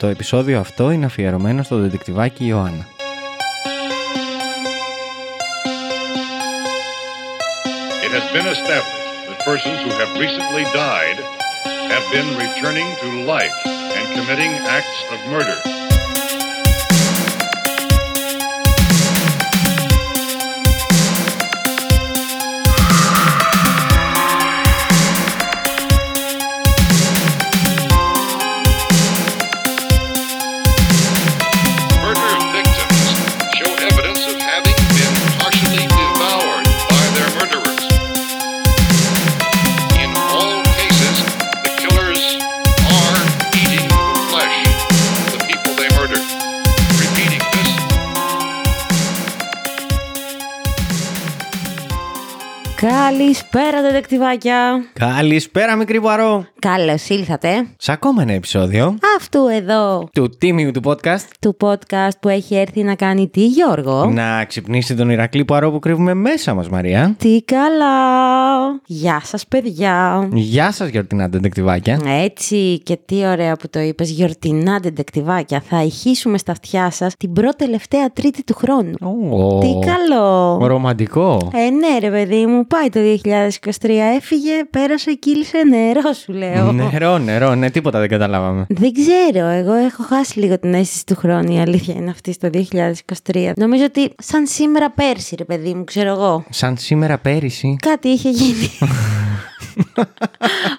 Το επεισόδιο αυτό είναι αφιερωμένο στο δεντεκτιβάκι Ιωάννα. It has been established that persons who have recently died have been returning to life and committing acts of murder. Murder Καλησπέρα, δεδεκτιβάκια. Καλησπέρα, μικρή παρό! Καλώς ήλθατε. Σε ακόμα ένα επεισόδιο Αυτού εδώ του τίμιου του podcast του podcast που έχει έρθει να κάνει τι, Γιώργο; να ξυπνήσει τον Ηρακλή Παρό που κρύβουμε μέσα μας, Μαρία. Τι καλά. Γεια σας, παιδιά. Γεια σας, γιορτινά ντεντεκτιβάκια. Έτσι και τι ωραία που το είπες, γιορτινά ντεντεκτιβάκια. Θα ηχήσουμε στα αυτιά σας την πρώτη τελευταία τρίτη του χρόνου. Ω, Τι καλό. Ρομαντικό. Ε, ναι, ρε παιδί μου, πάει το 2023. Έφυγε, πέρασε, κύλησε νερό, σου λέω. Νερό, νερό, ναι, τίποτα δεν καταλάβαμε. Δεν ξέρω, εγώ έχω χάσει λίγο την αίσθηση του χρόνου, η αλήθεια είναι αυτή στο 2023. Νομίζω ότι σαν σήμερα πέρσι, ρε παιδί μου, ξέρω εγώ. Σαν σήμερα πέρυσι. Κάτι είχε γίνει.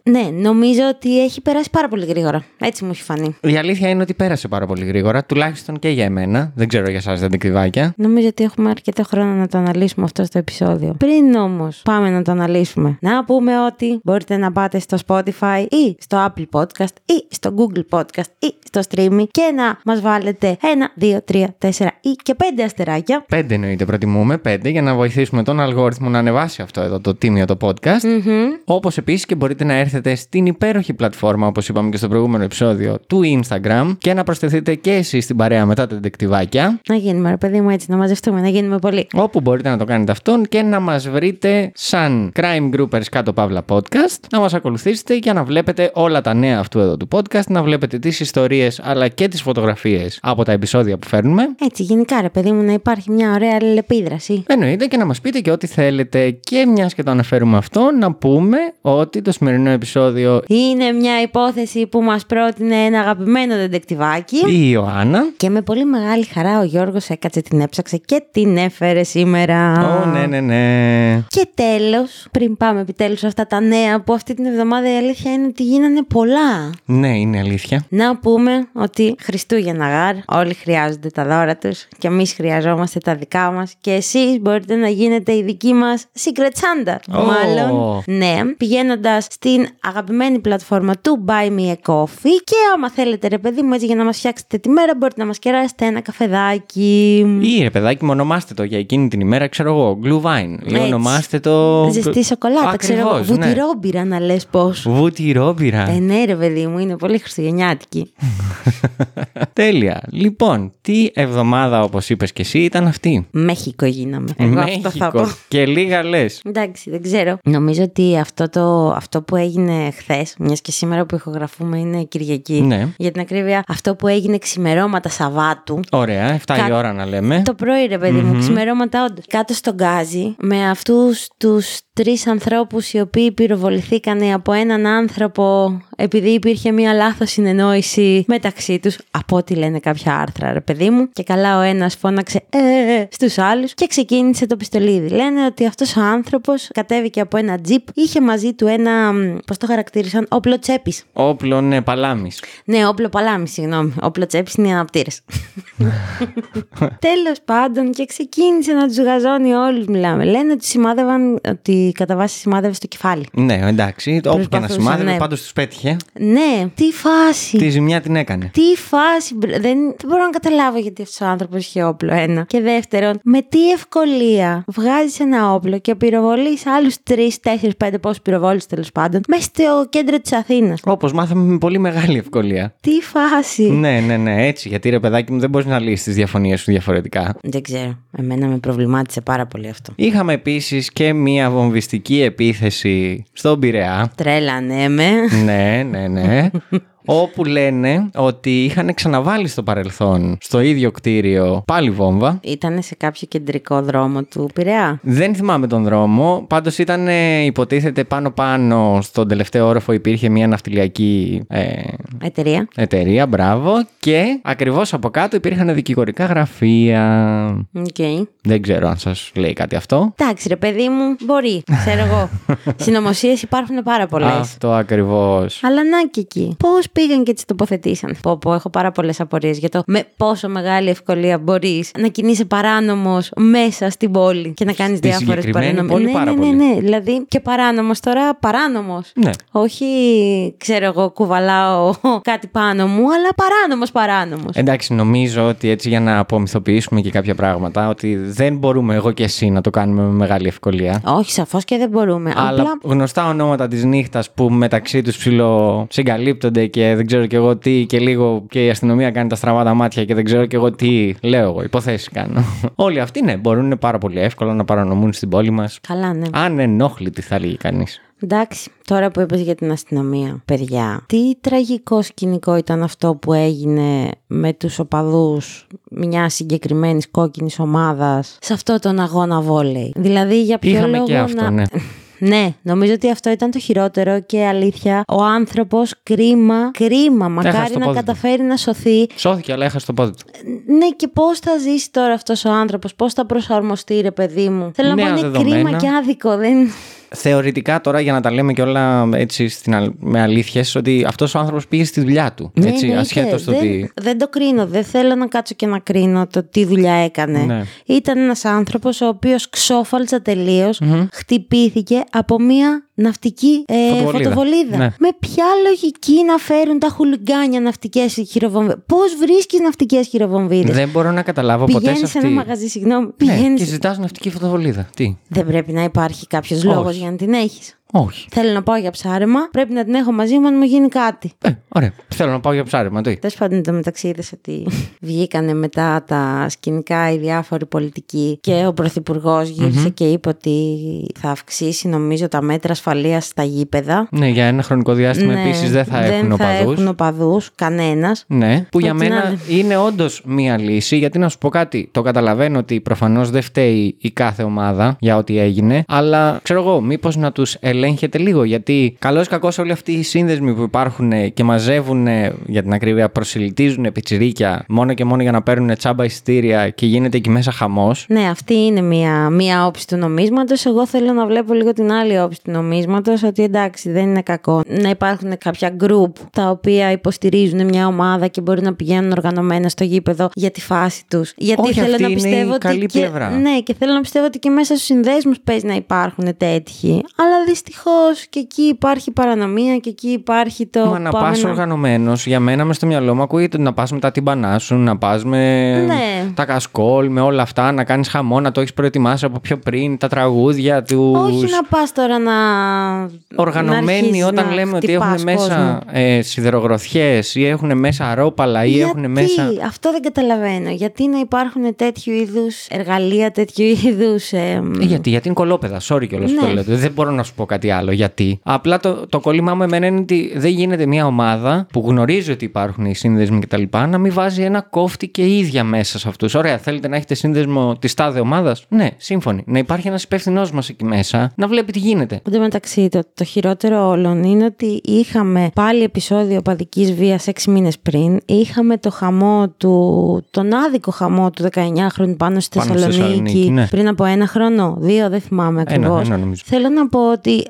ναι, νομίζω ότι έχει περάσει πάρα πολύ γρήγορα. Έτσι μου έχει φανεί. Η αλήθεια είναι ότι πέρασε πάρα πολύ γρήγορα, τουλάχιστον και για εμένα. Δεν ξέρω για εσάς, ντεντεκτιβάκια. Νομίζω ότι έχουμε αρκετό χρόνο να το αναλύσουμε αυτό στο επεισόδιο. Πριν όμως πάμε να το αναλύσουμε, να πούμε ότι μπορείτε να πάτε στο Spotify ή στο Apple Podcast ή στο Google Podcast ή στο Streamy και να μας βάλετε ένα, δύο, τρία, τέσσερα ή και πέντε αστεράκια. Πέντε εννοείται, προτιμούμε πέντε για να βοηθήσουμε τον αλγόριθμο να ανεβάσει αυτό εδώ το τίμιο το podcast. Μμμ. Όπως επίσης και μπορείτε να έρθετε στην υπέροχη πλατφόρμα, όπως είπαμε και στο προηγούμενο επεισόδιο, του Instagram και να προσθεθείτε και εσείς στην παρέα μετά τα ντεκτιβάκια. Να γίνουμε, ρε παιδί μου, έτσι, να μαζευτούμε, να γίνουμε πολύ. Όπου μπορείτε να το κάνετε αυτόν και να μας βρείτε σαν Crime Groupers κάτω παύλα podcast, να μας ακολουθήσετε για να βλέπετε όλα τα νέα αυτού εδώ του podcast, να βλέπετε τις ιστορίες αλλά και τις φωτογραφίες από τα επεισόδια που φέρνουμε. Έτσι, γενικά, ρε παιδί μου, να υπάρχει μια ωραία αλληλεπίδραση. Εννοείται και να μας πείτε και ό,τι θέλετε και μιας και το αναφέρουμε αυτό, να πούμε ότι το σημερινό επεισόδιο Είναι μια υπόθεση που μας πρότεινε ένα αγαπημένο δεντεκτιβάκι. η Ιωάννα. Και με πολύ μεγάλη χαρά ο Γιώργος έκατσε, την έψαξε και την έφερε σήμερα. Ω, ναι, ναι, ναι. Και τέλος, πριν πάμε επιτέλους σε αυτά τα νέα που αυτή την εβδομάδα η αλήθεια είναι ότι γίνανε πολλά. Ναι, είναι αλήθεια. Να πούμε ότι Χριστούγεννα γάρ, όλοι χρειάζονται τα δώρα τους και εμείς χρειαζόμαστε τα δικά μας και εσείς μπορείτε να γίνετε η δική μας Secret Santa, Ω. μάλλον. Ναι, πηγαίνοντας στην αγαπημένη πλατφόρμα του Buy Me a Coffee και άμα θέλετε ρε παιδί μου έτσι για να μας φτιάξετε τη μέρα μπορείτε να μας κεράσετε ένα καφεδάκι. Ή ρε παιδάκι, μου ονομάστε το για εκείνη την ημέρα, ξέρω εγώ, Glue Vine. Ή Έτσι. ονομάστε το. Ζεστή σοκολάτα, ξέρω εγώ. Ακριβώς, ναι. Βουτυρόμπυρα να λες πώς. Βουτυρόμπυρα. Ε, ναι, ρε παιδί μου, είναι πολύ χριστουγεννιάτικη. Τέλεια. Λοιπόν, τι εβδομάδα, όπως είπες και εσύ, ήταν αυτή; Μέχικο γίναμε. Εγώ αυτό θα πω. Και λίγα λες. Εντάξει, δεν ξέρω. Νομίζω ότι αυτό, το, αυτό που έγινε χθες, μιας και σήμερα που ηχογραφούμε είναι Κυριακή. Ναι. Για την ακρίβεια, αυτό που έγινε ξημερώματα Σαββάτου. Ωραία, 7 Κα- η ώρα να λέμε. Το πρωί, ρε παιδί μου, ξημερώματα όντως. Κάτω στον γκάζι, με αυτούς τους τρεις ανθρώπους οι οποίοι πυροβοληθήκαν από έναν άνθρωπο επειδή υπήρχε μία λάθος συνεννόηση μεταξύ τους. Από ό,τι λένε κάποια άρθρα, ρε παιδί μου. Και καλά, ο ένας φώναξε ε, στους άλλους και ξεκίνησε το πιστολίδι. Λένε ότι αυτός ο άνθρωπος κατέβηκε από ένα τζιπ, είχε μαζί του ένα, πώς το χαρακτήρισαν, όπλο τσέπης. Όπλο, ναι, παλάμης. Ναι, όπλο παλάμης, συγγνώμη. Όπλο τσέπης είναι οι αναπτήρες. Τέλος πάντων, και ξεκίνησε να τους γαζώνει όλους. Μιλάμε. Λένε ότι σημάδευαν, ότι κατά βάση σημάδευε στο κεφάλι. Ναι, εντάξει, όπου και να Προσπαθούσαν, σημάδευε, ναι. πάντως τους πέτυχε. Ναι, τι φάση. Τη ζημιά την έκανε. Τι φάση. μπρ- Δεν, δεν μπορώ να καταλάβω γιατί αυτός ο άνθρωπος είχε όπλο. Ένα. Και δεύτερον, με τι ευκολία βγάζεις ένα όπλο και πυροβολείς άλλους τρεις, τέσσερις, πέντε πόσους πυροβόλους τέλος πάντων μέσα στο κέντρο της Αθήνας. Όπως μάθαμε με πολύ μεγάλη ευκολία. Τι φάση. Ναι, ναι, ναι, έτσι. Γιατί ρε παιδάκι μου δεν μπορείς να λύσεις τις διαφωνίες σου διαφορετικά. Δεν ξέρω. Εμένα με προβλημάτισε πάρα πολύ αυτό. Είχαμε επίσης και μία βομβιστική επίθεση στον Πειραιά. Τρέλα, ναι, με. ναι, ναι, ναι. όπου λένε ότι είχαν ξαναβάλει στο παρελθόν στο ίδιο κτίριο πάλι βόμβα. Ήταν σε κάποιο κεντρικό δρόμο του Πειραιά; Δεν θυμάμαι τον δρόμο. Πάντως ήταν, ε, υποτίθεται, πάνω-πάνω στον τελευταίο όροφο υπήρχε μια ναυτιλιακή ε, Εταιρεία. εταιρεία. Μπράβο. Και ακριβώς από κάτω υπήρχαν δικηγορικά γραφεία. Οκ. Δεν ξέρω αν σας λέει κάτι αυτό. Εντάξει, ρε παιδί μου, μπορεί. Ξέρω εγώ. Συνωμοσίες υπάρχουν πάρα πολλές. Αυτό ακριβώς. Αλλά να και εκεί. Πώς πήγαν και τις τοποθετήσαν. Πω, πω, έχω πάρα πολλές απορίες για το με πόσο μεγάλη ευκολία μπορείς να κινείσαι παράνομος μέσα στην πόλη και να κάνεις Στη διάφορες συγκεκριμένη παράνομε. πόλη ναι, πάρα ναι, πολύ. ναι, ναι. Δηλαδή και παράνομος τώρα, παράνομος. Ναι. Όχι, ξέρω εγώ, κουβαλάω κάτι πάνω μου, αλλά παράνομος παράνομος. Εντάξει, νομίζω ότι έτσι για να απομυθοποιήσουμε και κάποια πράγματα, ότι δεν μπορούμε εγώ και εσύ να το κάνουμε με μεγάλη ευκολία. Όχι, σαφώς και δεν μπορούμε. Αλλά Απλά γνωστά ονόματα της νύχτας που μεταξύ τους ψηλό συγκαλύπτονται και δεν ξέρω κι εγώ τι, και λίγο και η αστυνομία κάνει τα στραβά τα μάτια και δεν ξέρω κι εγώ τι. Λέω εγώ, υποθέσεις κάνω. Όλοι αυτοί ναι, μπορούν πάρα πολύ εύκολα να παρανομούν στην πόλη μας. καλά, ναι. Ανενόχλητοι θα λέγει κανείς. Εντάξει, τώρα που είπες για την αστυνομία, παιδιά, τι τραγικό σκηνικό ήταν αυτό που έγινε με τους οπαδούς μιας συγκεκριμένης κόκκινης ομάδας σε αυτό τον αγώνα βόλεϊ; Δηλαδή για ποιο Είχαμε λόγο και αυτό, να... ναι. Ναι, νομίζω ότι αυτό ήταν το χειρότερο και αλήθεια. Ο άνθρωπος κρίμα, κρίμα, μακάρι το να πόδι του. καταφέρει να σωθεί. Σώθηκε, αλλά έχασε το πόδι του. Ναι, και πώς θα ζήσει τώρα αυτός ο άνθρωπος, πώς θα προσαρμοστεί, ρε παιδί μου. Θέλω να Νέα πω, είναι δεδομένα. κρίμα και άδικο. Δεν... Θεωρητικά τώρα για να τα λέμε και όλα έτσι στην, αλ- με αλήθειες ότι αυτός ο άνθρωπος πήγε στη δουλειά του. Ναι, έτσι, εννοείται. ασχέτως το δεν, ότι... δεν το κρίνω. Δεν θέλω να κάτσω και να κρίνω το τι δουλειά έκανε. Ναι. Ήταν ένας άνθρωπος ο οποίος ξόφαλτσα τελείως, χτυπήθηκε από μία ναυτική ε, Φωτοβολίδα. φωτοβολίδα. Ναι. Με ποια λογική να φέρουν τα χουλιγκάνια ναυτικές χειροβομβίδε. Πώς βρίσκεις ναυτικές χειροβομβίδες; Δεν μπορώ να καταλάβω ποτέ Πηγαίνεις σε σε αυτή. ένα μαγαζί, συγγνώμη. Ναι, Πηγαίνεις... και ζητάς ναυτική φωτοβολίδα. Τι; Δεν πρέπει να υπάρχει κάποιος λόγος Όχι. για να την έχεις. Όχι. Θέλω να πάω για ψάρεμα, πρέπει να την έχω μαζί μου αν μου γίνει κάτι. Ε, ωραία. Θέλω να πάω για ψάρεμα. Τι. Τέλος πάντων, το μεταξύ είδες ότι βγήκανε μετά τα σκηνικά οι διάφοροι πολιτικοί και ο Πρωθυπουργός γύρισε και είπε ότι θα αυξήσει νομίζω τα μέτρα ασφαλείας στα γήπεδα. Ναι, για ένα χρονικό διάστημα Ναι, επίσης δεν θα έχουν δεν θα οπαδούς. έχουν οπαδούς, κανένας. Ναι, που για Ό,τι να μένα είναι. είναι όντως μία λύση, γιατί να σου πω κάτι. Το καταλαβαίνω ότι προφανώς δεν φταίει η κάθε ομάδα για ό,τι έγινε, αλλά ξέρω εγώ, μήπως να τους ελέγχετε λίγο. Γιατί καλώς ή κακό όλοι αυτοί οι σύνδεσμοι που υπάρχουν και μαζεύουν, για την ακρίβεια, προσιλητίζουν πιτσιρίκια μόνο και μόνο για να παίρνουν τσάμπα εισιτήρια και γίνεται εκεί μέσα χαμός. Ναι, αυτή είναι μία, μία όψη του νομίσματος. Εγώ θέλω να βλέπω λίγο την άλλη όψη του νομίσματος, ότι εντάξει δεν είναι κακό να υπάρχουν κάποια group τα οποία υποστηρίζουν μια ομάδα και μπορεί να πηγαίνουν οργανωμένα στο γήπεδο για τη φάση τους. Γιατί Όχι, θέλω αυτή να είναι πιστεύω η ότι καλή και, πλευρά. Ναι, και θέλω να πιστεύω ότι και μέσα στους συνδέσμους παίζει να υπάρχουν τέτοιοι. Αλλά δυστυχώς και εκεί υπάρχει παρανομία και εκεί υπάρχει το Μα να πάμε πας οργανωμένος, για μένα μες στο μυαλό μου ακούγεται να πας με τα τυμπανά σου, να πας με Ναι. τα κασκόλ, με όλα αυτά, να κάνεις χαμό, να το έχεις προετοιμάσει από πιο πριν, τα τραγούδια τους. Όχι να πας τώρα να... να Οργανωμένοι αρχίσεις όταν να λέμε ότι χτυπάς έχουν μέσα κόσμο. ε, σιδερογροθιές ή έχουν μέσα αρόπαλα ή Γιατί, έχουν μέσα. αυτό δεν καταλαβαίνω. Γιατί να υπάρχουν τέτοιου είδους εργαλεία, τέτοιου είδους. Ε, γιατί, γιατί είναι κολόπεδα, sorry κιόλας που Ναι. το λέω. Δεν μπορώ να σου πω κάτι άλλο. Γιατί; Απλά το, το κόλλημά μου εμένα είναι ότι δεν γίνεται μια ομάδα που γνωρίζει ότι υπάρχουν οι σύνδεσμοι κτλ. να μην βάζει ένα κόφτη και η ίδια μέσα σε αυτούς. Ωραία, θέλετε να έχετε σύνδεσμο της τάδε ομάδας; Ναι, σύμφωνοι. Να υπάρχει ένας υπεύθυνός μας εκεί μέσα να βλέπει τι γίνεται. Εν τω μεταξύ, το, το χειρότερο όλων είναι ότι είχαμε πάλι επεισόδιο οπαδικής βίας έξι μήνες πριν. Είχαμε το χαμό του, τον άδικο χαμό του 19χρονου πάνω στη Πάνω στη Θεσσαλονίκη, Θεσσαλονίκη, ναι. πριν από ένα χρόνο, δύο δεν θυμάμαι Ένα, ακριβώς. ένα νομίζω. Θέλω να πω ότι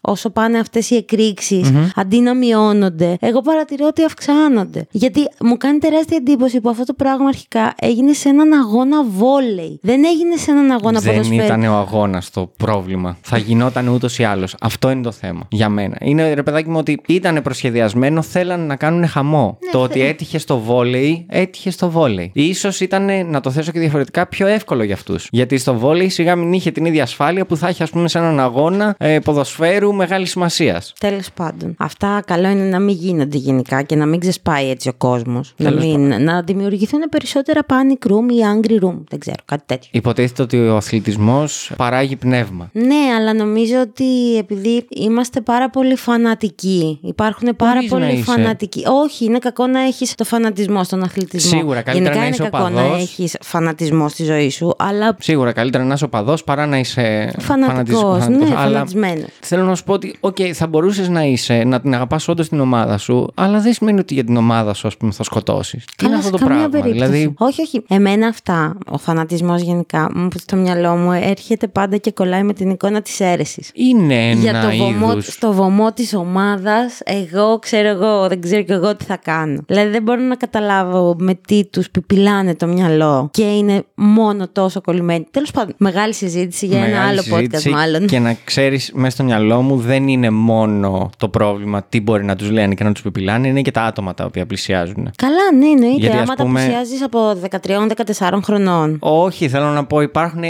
όσο πάνε αυτές οι εκρήξεις, αντί να μειώνονται, εγώ παρατηρώ ότι αυξάνονται. Γιατί μου κάνει τεράστια εντύπωση που αυτό το πράγμα αρχικά έγινε σε έναν αγώνα βόλεϊ. Δεν έγινε σε έναν αγώνα Δεν ποδοσφαίρου. ήταν ο αγώνας το πρόβλημα. Θα γινόταν ούτως ή άλλως. Αυτό είναι το θέμα για μένα. Είναι ρε παιδάκι μου ότι ήταν προσχεδιασμένο, θέλανε να κάνουν χαμό. Ναι, το ότι έτυχε στο βόλεϊ, έτυχε στο βόλεϊ. Ίσως ήταν, να το θέσω και διαφορετικά, πιο εύκολο για αυτούς. Γιατί στο βόλεϊ σιγά μην είχε την ίδια ασφάλεια που θα έχει, ας πούμε, σε έναν αγώνα ε, ποδοσφαίρου καιρού μεγάλης σημασίας. Τέλος πάντων. Αυτά καλό είναι να μην γίνονται γενικά και να μην ξεσπάει έτσι ο κόσμος. Να, Τέλος μην, να δημιουργηθούν περισσότερα panic room ή angry room. Δεν ξέρω, κάτι τέτοιο. Υποτίθεται ότι ο αθλητισμός παράγει πνεύμα. Ναι, αλλά νομίζω ότι επειδή είμαστε πάρα πολύ φανατικοί, υπάρχουν πάρα Μπορείς να πολύ είσαι; φανατικοί. Όχι, είναι κακό να έχεις το φανατισμό στον αθλητισμό. Σίγουρα, καλύτερα Γενικά να είναι είσαι κακό να οπαδός. έχεις φανατισμό στη ζωή σου, αλλά Σίγουρα καλύτερα να είσαι οπαδός παρά να είσαι φανατικός. φανατισ- Ναι, φανατικός. Αλλά φανατισμένος. θέλω να σου πω ότι, οκ, θα μπορούσες να είσαι, να την αγαπάς όντως την ομάδα σου, αλλά δεν σημαίνει ότι για την ομάδα σου, ας πούμε, θα σκοτώσεις. Τι είναι Καλά, αυτό σε το καμία πράγμα. περίπτωση. Δηλαδή, Όχι, όχι. Εμένα αυτά, ο φανατισμός γενικά, μου στο μυαλό μου έρχεται πάντα και κολλάει με την εικόνα της αίρεσης. είναι ένα Για το βωμό, είδους- στο βωμό της ομάδας, εγώ ξέρω εγώ, δεν ξέρω και εγώ τι θα κάνω. Δηλαδή δεν μπορώ να καταλάβω με τι τους πιπιλάνε το μυαλό και είναι μόνο τόσο κολλημένοι. Τέλος πάντων, μεγάλη συζήτηση για ένα Μεγάλη άλλο συζήτηση podcast, μάλλον. Και να ξέρεις, μέσα στο μυαλό μου δεν είναι μόνο το πρόβλημα τι μπορεί να τους λένε και να τους πιπιλάνε, είναι και τα άτομα τα οποία πλησιάζουν. Καλά, ναι, εννοείται. Γιατί, ας Άμα πούμε- τα πλησιάζεις από 13-14 χρονών. Όχι, θέλω να πω, υπάρχουν.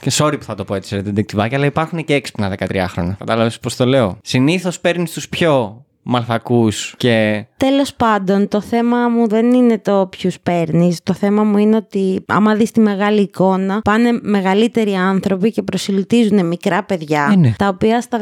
Και sorry που θα το πω έτσι, ρε τεντεκτιβάκια, αλλά υπάρχουν και έξυπνα 13 χρόνια. Κατάλαβες πώς το λέω; Συνήθως παίρνεις τους πιο μαλθακούς και. Τέλος πάντων, το θέμα μου δεν είναι το ποιους παίρνεις. Το θέμα μου είναι ότι, άμα δεις τη μεγάλη εικόνα, πάνε μεγαλύτεροι άνθρωποι και προσιλητίζουν μικρά παιδιά. Ε, ναι. Τα οποία στα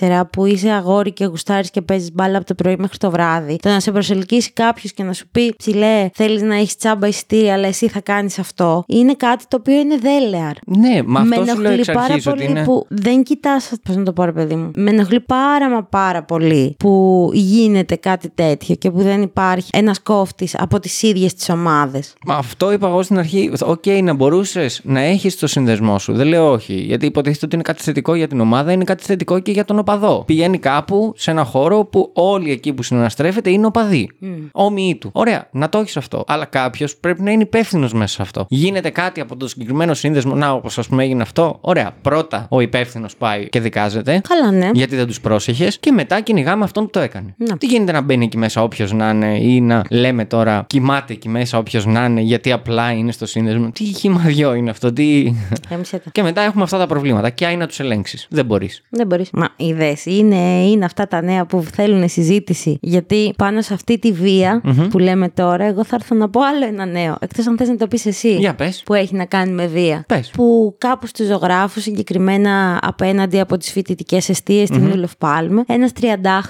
13-14, που είσαι αγόρι και γουστάρεις και παίζεις μπάλα από το πρωί μέχρι το βράδυ, το να σε προσελκύσει κάποιος και να σου πει ψηλέ, θέλεις να έχεις τσάμπα εισιτήρια, αλλά εσύ θα κάνεις αυτό, είναι κάτι το οποίο είναι δέλεαρ. Ναι, μα με αυτό σου λέω ενοχλεί εξ πάρα αρχής ότι πολύ είναι. που δεν κοιτάς. Πώς να το πω, ρε παιδί μου. Με ενοχλεί πάρα μα πάρα πολύ που γίνεται κάτι τέτοιο και που δεν υπάρχει ένας κόφτης από τις ίδιες τις ομάδες. Μα αυτό είπα εγώ στην αρχή. Οκ, να μπορούσες να έχεις το συνδεσμό σου. Δεν λέω όχι. Γιατί υποτίθεται ότι είναι κάτι θετικό για την ομάδα, είναι κάτι θετικό και για τον οπαδό. Πηγαίνει κάπου σε ένα χώρο που όλοι εκεί που συναναστρέφεται είναι οπαδοί. Όμοιοι του. Ωραία, να το έχεις αυτό. Αλλά κάποιος πρέπει να είναι υπεύθυνος μέσα σε αυτό. Γίνεται κάτι από το συγκεκριμένο σύνδεσμο. Να, όπως ας πούμε έγινε αυτό. Ωραία, πρώτα ο υπεύθυνος πάει και δικάζεται. Καλά, ναι. Γιατί δεν τους πρόσεχες και μετά κυνηγάμε αυτόν που το έκανε. Ναι. Τι γίνεται να μπαίνει εκεί μέσα όποιος να είναι ή να λέμε τώρα κοιμάται εκεί μέσα όποιος να είναι γιατί απλά είναι στο σύνδεσμο. Τι χυμαδιό είναι αυτό, τι. Έμεισε τα. και μετά έχουμε αυτά τα προβλήματα. Και άι να τους ελέγξεις. Δεν μπορείς. Δεν μπορείς. Μα είδε, είναι, είναι αυτά τα νέα που θέλουν συζήτηση. Γιατί πάνω σε αυτή τη βια που λέμε τώρα, εγώ θα έρθω να πω άλλο ένα νέο. Εκτός αν θες να το πεις εσύ. Για πες. Που έχει να κάνει με βία. Πες. Που κάπου στους ζωγράφους, συγκεκριμένα απέναντι από τις φοιτητικές αιστείες στην Ούλοφ Πάλμε, ένας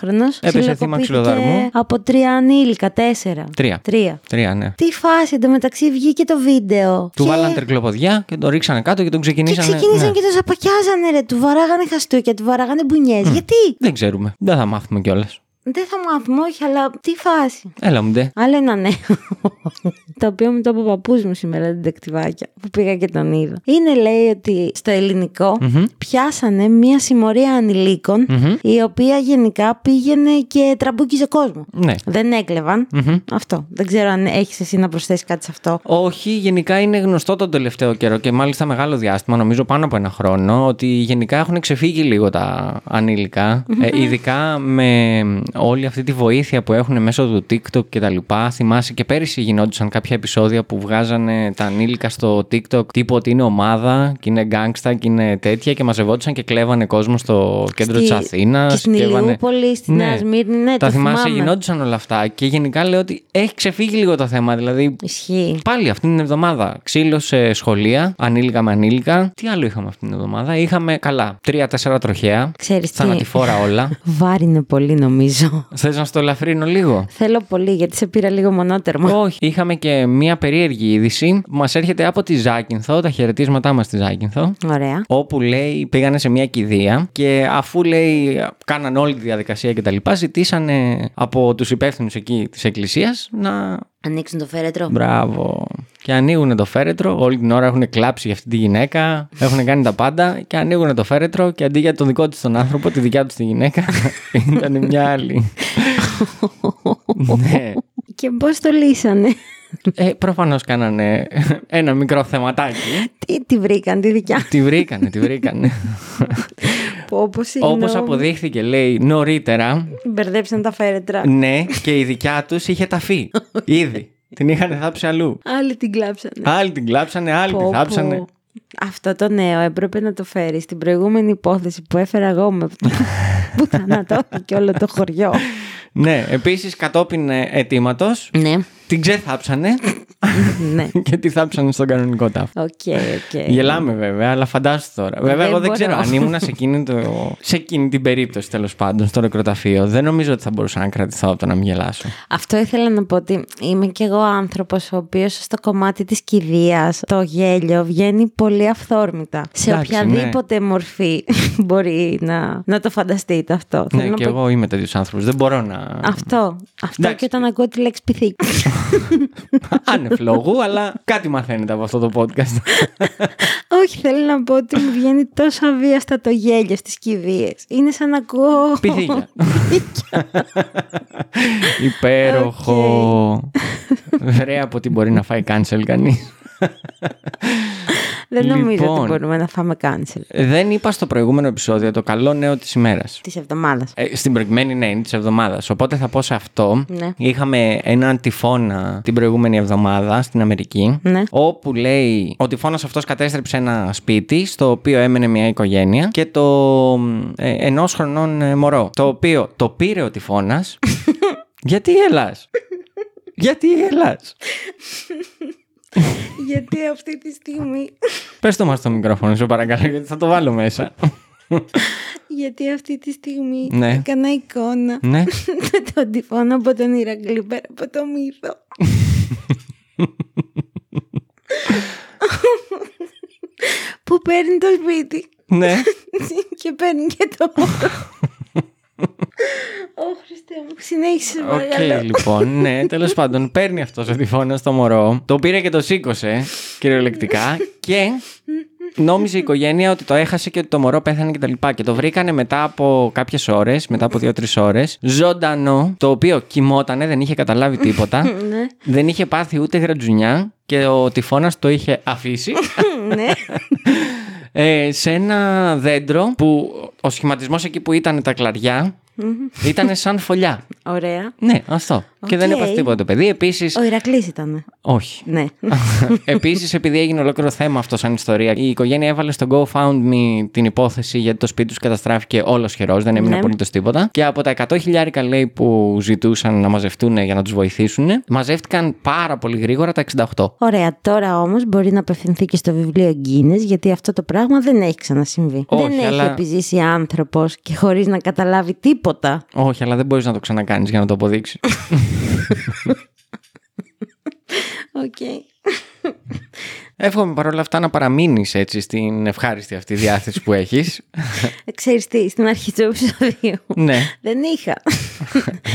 30χρονο. Έπεσε θύμα ξυλοδαρμού. Από τρία ανήλικα, τέσσερα. Τρία. Τρία. Τρία, ναι. Τι φάση, εντωμεταξύ βγήκε το βίντεο. Του Και- βάλαν τρικλοποδιά και τον ρίξανε κάτω και τον Και ξεκινήσανε. ξεκίνησαν ναι. και το σαπακιάζανε, ρε. Του βαράγανε χαστούκια, του βαράγανε μπουνιές. Γιατί; Δεν ξέρουμε. Δεν θα μάθουμε κιόλας. Δεν θα μάθουμε, όχι, αλλά τι φάση. Έλα μου ντε. Άλλο ένα νέο. το οποίο μου το είπε ο παππούς μου σήμερα ντεντεκτιβάκια που πήγα και τον είδα. Είναι λέει ότι στο Ελληνικό πιάσανε μία συμμορία ανηλίκων, η οποία γενικά πήγαινε και τραμπούκιζε κόσμο. Ναι. Δεν έκλεβαν. Αυτό. Δεν ξέρω αν έχεις εσύ να προσθέσεις κάτι σε αυτό. Όχι, γενικά είναι γνωστό τον τελευταίο καιρό και μάλιστα μεγάλο διάστημα, νομίζω πάνω από ένα χρόνο, ότι γενικά έχουν ξεφύγει λίγο τα ανήλικα. Ε, ειδικά με όλη αυτή τη βοήθεια που έχουν μέσω του TikTok και τα λοιπά. Θυμάσαι και πέρυσι γινόντουσαν κάποια επεισόδια που βγάζανε τα ανήλικα στο TikTok τύπου ότι είναι ομάδα και είναι γκάγκστα και είναι τέτοια και μαζευόντουσαν και κλέβανε κόσμο στο κέντρο Στη- της Αθήνας. και στην έβανε- Ηλιούπολη, στη Νέα Σμύρνη, ναι, τα το θυμάσαι, θυμάμαι. γινόντουσαν όλα αυτά και γενικά λέω ότι έχει ξεφύγει λίγο το θέμα. Δηλαδή Ισχύει. Πάλι αυτή την εβδομάδα. Ξύλος σε σχολεία, ανήλικα με ανήλικα. Τι άλλο είχαμε αυτή την εβδομάδα; Είχαμε καλά. Τρία-τέσσερα τροχαία. Ξέρεις τι; Θανατηφόρα όλα. Βάρινε πολύ νομίζω. Θες να στο ελαφρύνω λίγο; Θέλω πολύ γιατί σε πήρα λίγο μονότερμα. Όχι. Είχαμε και μία περίεργη είδηση που μας έρχεται από τη Ζάκυνθο, τα χαιρετίσματά μας στη Ζάκυνθο. Ωραία. Όπου λέει πήγανε σε μια κηδεία και αφού λέει κάναν όλη τη διαδικασία κτλ. Ζητήσανε από τους υπεύθυνους εκεί της εκκλησίας να Ανοίξουν το φέρετρο. Μπράβο. Και ανοίγουν το φέρετρο, όλη την ώρα έχουν κλάψει για αυτή τη γυναίκα, έχουν κάνει τα πάντα και ανοίγουν το φέρετρο και αντί για τον δικό του τον άνθρωπο, τη δικιά τους τη γυναίκα, ήταν μια άλλη. ναι. Και πώς το λύσανε; Ε, Προφανώς κάνανε ένα μικρό θεματάκι. Τι τη βρήκαν, τη δικιά. τη βρήκανε, τη βρήκανε. Όπω είναι. Όπως αποδείχθηκε, λέει νωρίτερα, Μπερδέψαν τα φέρετρα. ναι, και η δικιά τους είχε ταφεί. Ήδη. Την είχαν θάψει αλλού. Άλλοι την κλάψανε. Άλλοι την κλάψανε, άλλοι Πω, την θάψανε. πω. Αυτό το νέο έπρεπε να το φέρεις στην προηγούμενη υπόθεση που έφερα εγώ με που θανατώθηκε όλο το χωριό. ναι, επίσης κατόπιν αιτήματος ναι, την ξεθάψανε ναι. και τη θάψανε στον κανονικό τάφο. Οκ, οκ. Γελάμε βέβαια, αλλά φαντάσου τώρα. Βέβαια, Δεν εγώ δεν μπορώ. ξέρω αν ήμουν σε εκείνη, το... σε εκείνη την περίπτωση τέλος πάντων, στο νεκροταφείο. Δεν νομίζω ότι θα μπορούσα να κρατηθώ από το να μην γελάσω. Αυτό ήθελα να πω ότι είμαι κι εγώ άνθρωπος ο οποίος στο κομμάτι της κηδείας το γέλιο βγαίνει πολύ αυθόρμητα. Σε Εντάξει, ναι. οποιαδήποτε μορφή μπορεί να, να το φανταστείτε αυτό. Ναι, Θέλω να και πω- εγώ είμαι τέτοιος άνθρωπος. Δεν μπορώ να. Αυτό. Αυτό Εντάξει. και όταν ακούω τη λέξη πυθίκη. Άνευ λόγου, αλλά κάτι μαθαίνετε από αυτό το podcast. Όχι, θέλω να πω ότι μου βγαίνει τόσο αβίαστα το γέλιο στις κηδείες. Είναι σαν να ακούω... Πυθίκια. Υπέροχο. Βρέα από τι μπορεί να φάει cancel κανείς. Δεν νομίζω Λοιπόν. ότι μπορούμε να φάμε cancel Δεν είπα στο προηγούμενο επεισόδιο το καλό νέο της ημέρας. της εβδομάδας. Ε, στην προηγουμένη, ναι, είναι της εβδομάδας. Οπότε θα πω σε αυτό. Ναι. Είχαμε έναν τυφώνα την προηγούμενη εβδομάδα στην Αμερική. Ναι. Όπου λέει ο τυφώνα αυτός κατέστρεψε ένα σπίτι στο οποίο έμενε μια οικογένεια και το ε, ενός χρονών ε, μωρό. Το οποίο το πήρε ο τυφώνας. Γιατί γελάς; Γιατί γελάς; Γιατί αυτή τη στιγμή... Πες το μας στο μικρόφωνο, σε παρακαλώ, γιατί θα το βάλω μέσα. Γιατί αυτή τη στιγμή Ναι. έκανα εικόνα ναι. με τον τυφώνα από τον Ηρακλή πέρα από το μύθο. που παίρνει το σπίτι ναι. και παίρνει και το μωρό. Ω Χριστέ μου, συνέχισε Οκ, παρακαλώ. λοιπόν, ναι, τέλος πάντων, παίρνει αυτός ο τυφώνας το μωρό, το πήρε και το σήκωσε κυριολεκτικά και νόμιζε η οικογένεια ότι το έχασε και ότι το μωρό πέθανε κτλ. Και, και το βρήκανε μετά από κάποιες ώρες, μετά από δύο-τρεις ώρες, ζωντανό, το οποίο κοιμότανε, δεν είχε καταλάβει τίποτα, ναι, δεν είχε πάθει ούτε γρατζουνιά και ο τυφώνας το είχε αφήσει ναι. ε, σε ένα δέντρο που ο σχηματισμός εκεί που ήταν τα κλαριά ήταν σαν φωλιά. Ωραία. Ναι, αυτό. Και δεν Οκ. έπαθε τίποτα το παιδί. Επίσης. Ο Ηρακλής ήταν. Όχι. Ναι. Επίσης, επειδή έγινε ολόκληρο θέμα αυτό σαν ιστορία, η οικογένεια έβαλε στο GoFundMe την υπόθεση γιατί το σπίτι τους καταστράφηκε ολοσχερώς, δεν έμεινε Ναι. απολύτως τίποτα. Και από τα 100 χιλιάρικα λέει που ζητούσαν να μαζευτούν για να τους βοηθήσουν, μαζεύτηκαν πάρα πολύ γρήγορα τα 68. Ωραία, τώρα όμως μπορεί να απευθυνθεί και στο βιβλίο Guinness γιατί αυτό το πράγμα δεν έχει ξανασυμβεί. Όχι, δεν έχει αλλά- επιζήσει άνθρωπος και χωρίς να καταλάβει τίποτα. Όχι, αλλά δεν μπορείς να το ξανακάνεις για να το αποδείξεις. Οκ. Εύχομαι παρόλα αυτά να παραμείνεις έτσι στην ευχάριστη αυτή διάθεση που έχεις. Ε, Ξέρεις τι, στην αρχή του επεισοδίου ναι, δεν είχα.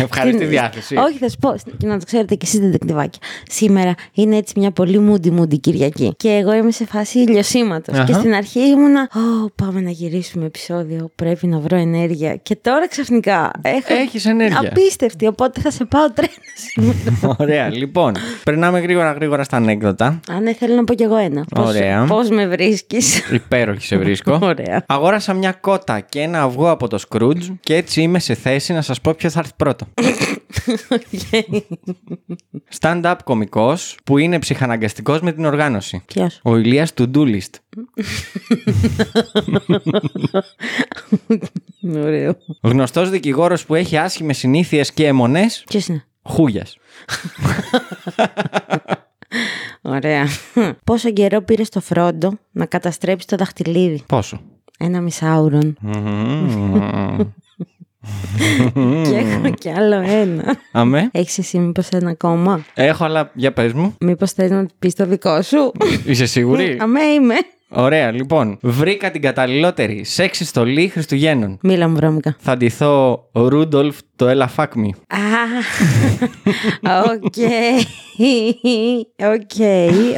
ευχάριστη Στην- διάθεση. Όχι, θα σου πω, και να το ξέρετε και εσείς δεντεκτιβάκια. Σήμερα είναι έτσι μια πολύ μούντι μούντι Κυριακή. Και εγώ είμαι σε φάση ηλιοσήματος. Αχα. Και στην αρχή ήμουνα, Ω, πάμε να γυρίσουμε επεισόδιο. Πρέπει να βρω ενέργεια. Και τώρα ξαφνικά έχω. Έχεις ενέργεια. Απίστευτη, οπότε θα σε πάω τρένα σήμερα. Ωραία, λοιπόν. Περνάμε γρήγορα γρήγορα στα ανέκδοτα. Α, ναι, θέλω να πω κι εγώ ένα. Πώς, Ωραία. Πώς με βρίσκεις; Υπέροχη σε βρίσκω. Ωραία. Αγόρασα μια κότα και ένα αυγό από το Σκρούτζ και έτσι είμαι σε θέση να σας πω ποιο θα έρθει πρώτο. Stand-up κωμικός που είναι ψυχαναγκαστικός με την οργάνωση. Ποιος. Ο Ηλίας του Ντούλιστ. Ωραίο. Γνωστός δικηγόρος που έχει άσχημες συνήθειες και αιμονές. Ποιος είναι; Χούγιας. Ωραία. Πόσο καιρό πήρες στο Φρόντο να καταστρέψεις το δαχτυλίδι; Πόσο; Ένα μισάουρον. και έχω κι άλλο ένα. Αμέ. Έχεις εσύ μήπως ένα ακόμα; Έχω, αλλά για πες μου. Μήπως θες να πεις το δικό σου; Είσαι σίγουρη; Αμέ είμαι. Ωραία, λοιπόν. Βρήκα την καταλληλότερη σεξι στολή Χριστουγέννων. Μίλα μου βρώμικα. Θα ντυθώ Ρούντολφ το Έλα Fuck Me. Α, οκ. Οκ,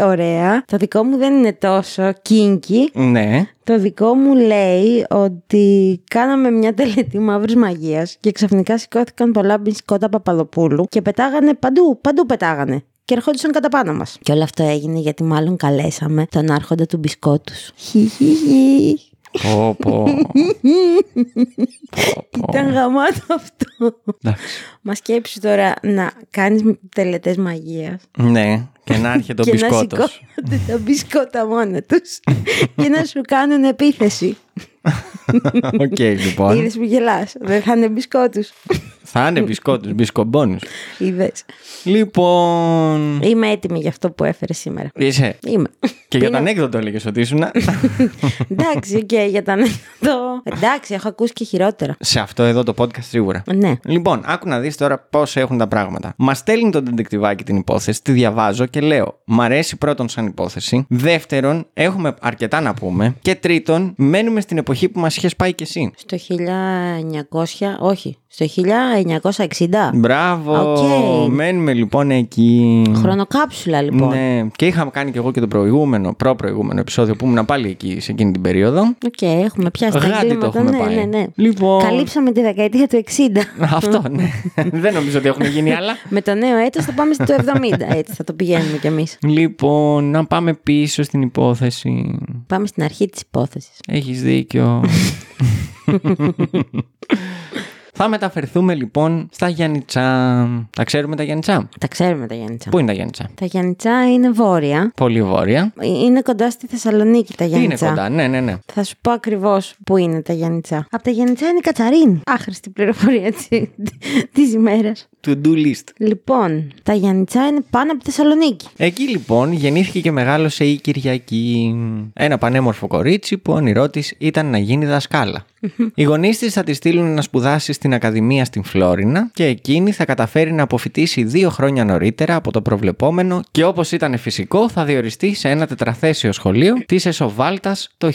ωραία. Το δικό μου δεν είναι τόσο kinky. Ναι. Το δικό μου λέει ότι κάναμε μια τελετή μαύρης μαγείας και ξαφνικά σηκώθηκαν πολλά μπισκότα Παπαδοπούλου και πετάγανε παντού, παντού πετάγανε. Και ερχόντουσαν κατά πάνω μας. Και όλο αυτό έγινε γιατί μάλλον καλέσαμε τον άρχοντα του μπισκότους. Χιχιχι. Πω, πω. Πω, πω. Ήταν γαμάτο αυτό. Εντάξει. Μα σκέψου τώρα να κάνεις τελετές μαγείας. Ναι, και να έρχεται ο και να μπισκότος. σηκώνονται τα μπισκότα μόνα τους και να σου κάνουν επίθεση. Οκ, λοιπόν. Είδες που γελάς. Δεν θα είναι μπισκότους. Θα είναι μπισκότους, μπισκομπόνους. Είδες. Λοιπόν. Είμαι έτοιμη για αυτό που έφερες σήμερα. Είσαι. Είμαι. Και για το Είναι- ανέκδοτο έλεγες ότι ήσουν. Εντάξει, οκ, για το ανέκδοτο. Εντάξει, έχω ακούσει και χειρότερα. Σε αυτό εδώ το podcast σίγουρα. Ναι. Λοιπόν, άκου να δεις τώρα πώς έχουν τα πράγματα. Μας στέλνει το ντεντεκτιβάκι την υπόθεση, τη διαβάζω και λέω: Μ' αρέσει πρώτον σαν υπόθεση. Δεύτερον, έχουμε αρκετά να πούμε. Και τρίτον, μένουμε στην εποχή που μας είχες πάει κι εσύ. Στο 1900, όχι, στο 1960. Μπράβο! Οκ. Μένουμε λοιπόν εκεί. Χρονοκάψουλα λοιπόν. Ναι, και είχαμε κάνει και εγώ και το προηγούμενο, προ-προηγούμενο επεισόδιο που ήμουν πάλι εκεί σε εκείνη την περίοδο. Οκ, έχουμε πιάσει τα Γάντι το εγκλήματα. έχουμε Ναι, πάει. ναι, ναι. Λοιπόν. Καλύψαμε τη δεκαετία του 60. Αυτό, ναι. Δεν νομίζω ότι έχουν γίνει άλλα. Με το νέο έτος θα πάμε στο 70. Έτσι θα το πηγαίνουμε κι εμείς. Λοιπόν, να πάμε πίσω στην υπόθεση. Πάμε στην αρχή της υπόθεσης. Έχεις δίκιο. Θα μεταφερθούμε λοιπόν στα Γιάννητσά. Τα ξέρουμε τα Γιάννητσά; Τα ξέρουμε τα Γιάννητσά. Πού είναι τα Γιάννητσά; Τα Γιάννητσά είναι βόρεια. Πολύ βόρεια. Είναι κοντά στη Θεσσαλονίκη τα Είναι Γιάννητσά. κοντά, ναι, ναι, ναι. Θα σου πω ακριβώς πού είναι τα Γιάννητσά. Από τα Γιάννητσά είναι η Κατσαρίνη. Άχρηστη πληροφορία της ημέρας. To do list. Λοιπόν, τα Γιάννητσά είναι πάνω από τη Θεσσαλονίκη. Εκεί λοιπόν γεννήθηκε και μεγάλωσε η Κυριακή. Ένα πανέμορφο κορίτσι που όνειρό της ήταν να γίνει δασκάλα. Οι γονείς της θα τη στείλουν να σπουδάσει στην Ακαδημία στην Φλόρινα και εκείνη θα καταφέρει να αποφοιτήσει δύο χρόνια νωρίτερα από το προβλεπόμενο και όπως ήταν φυσικό θα διοριστεί σε ένα τετραθέσιο σχολείο της Εσοβάλτας το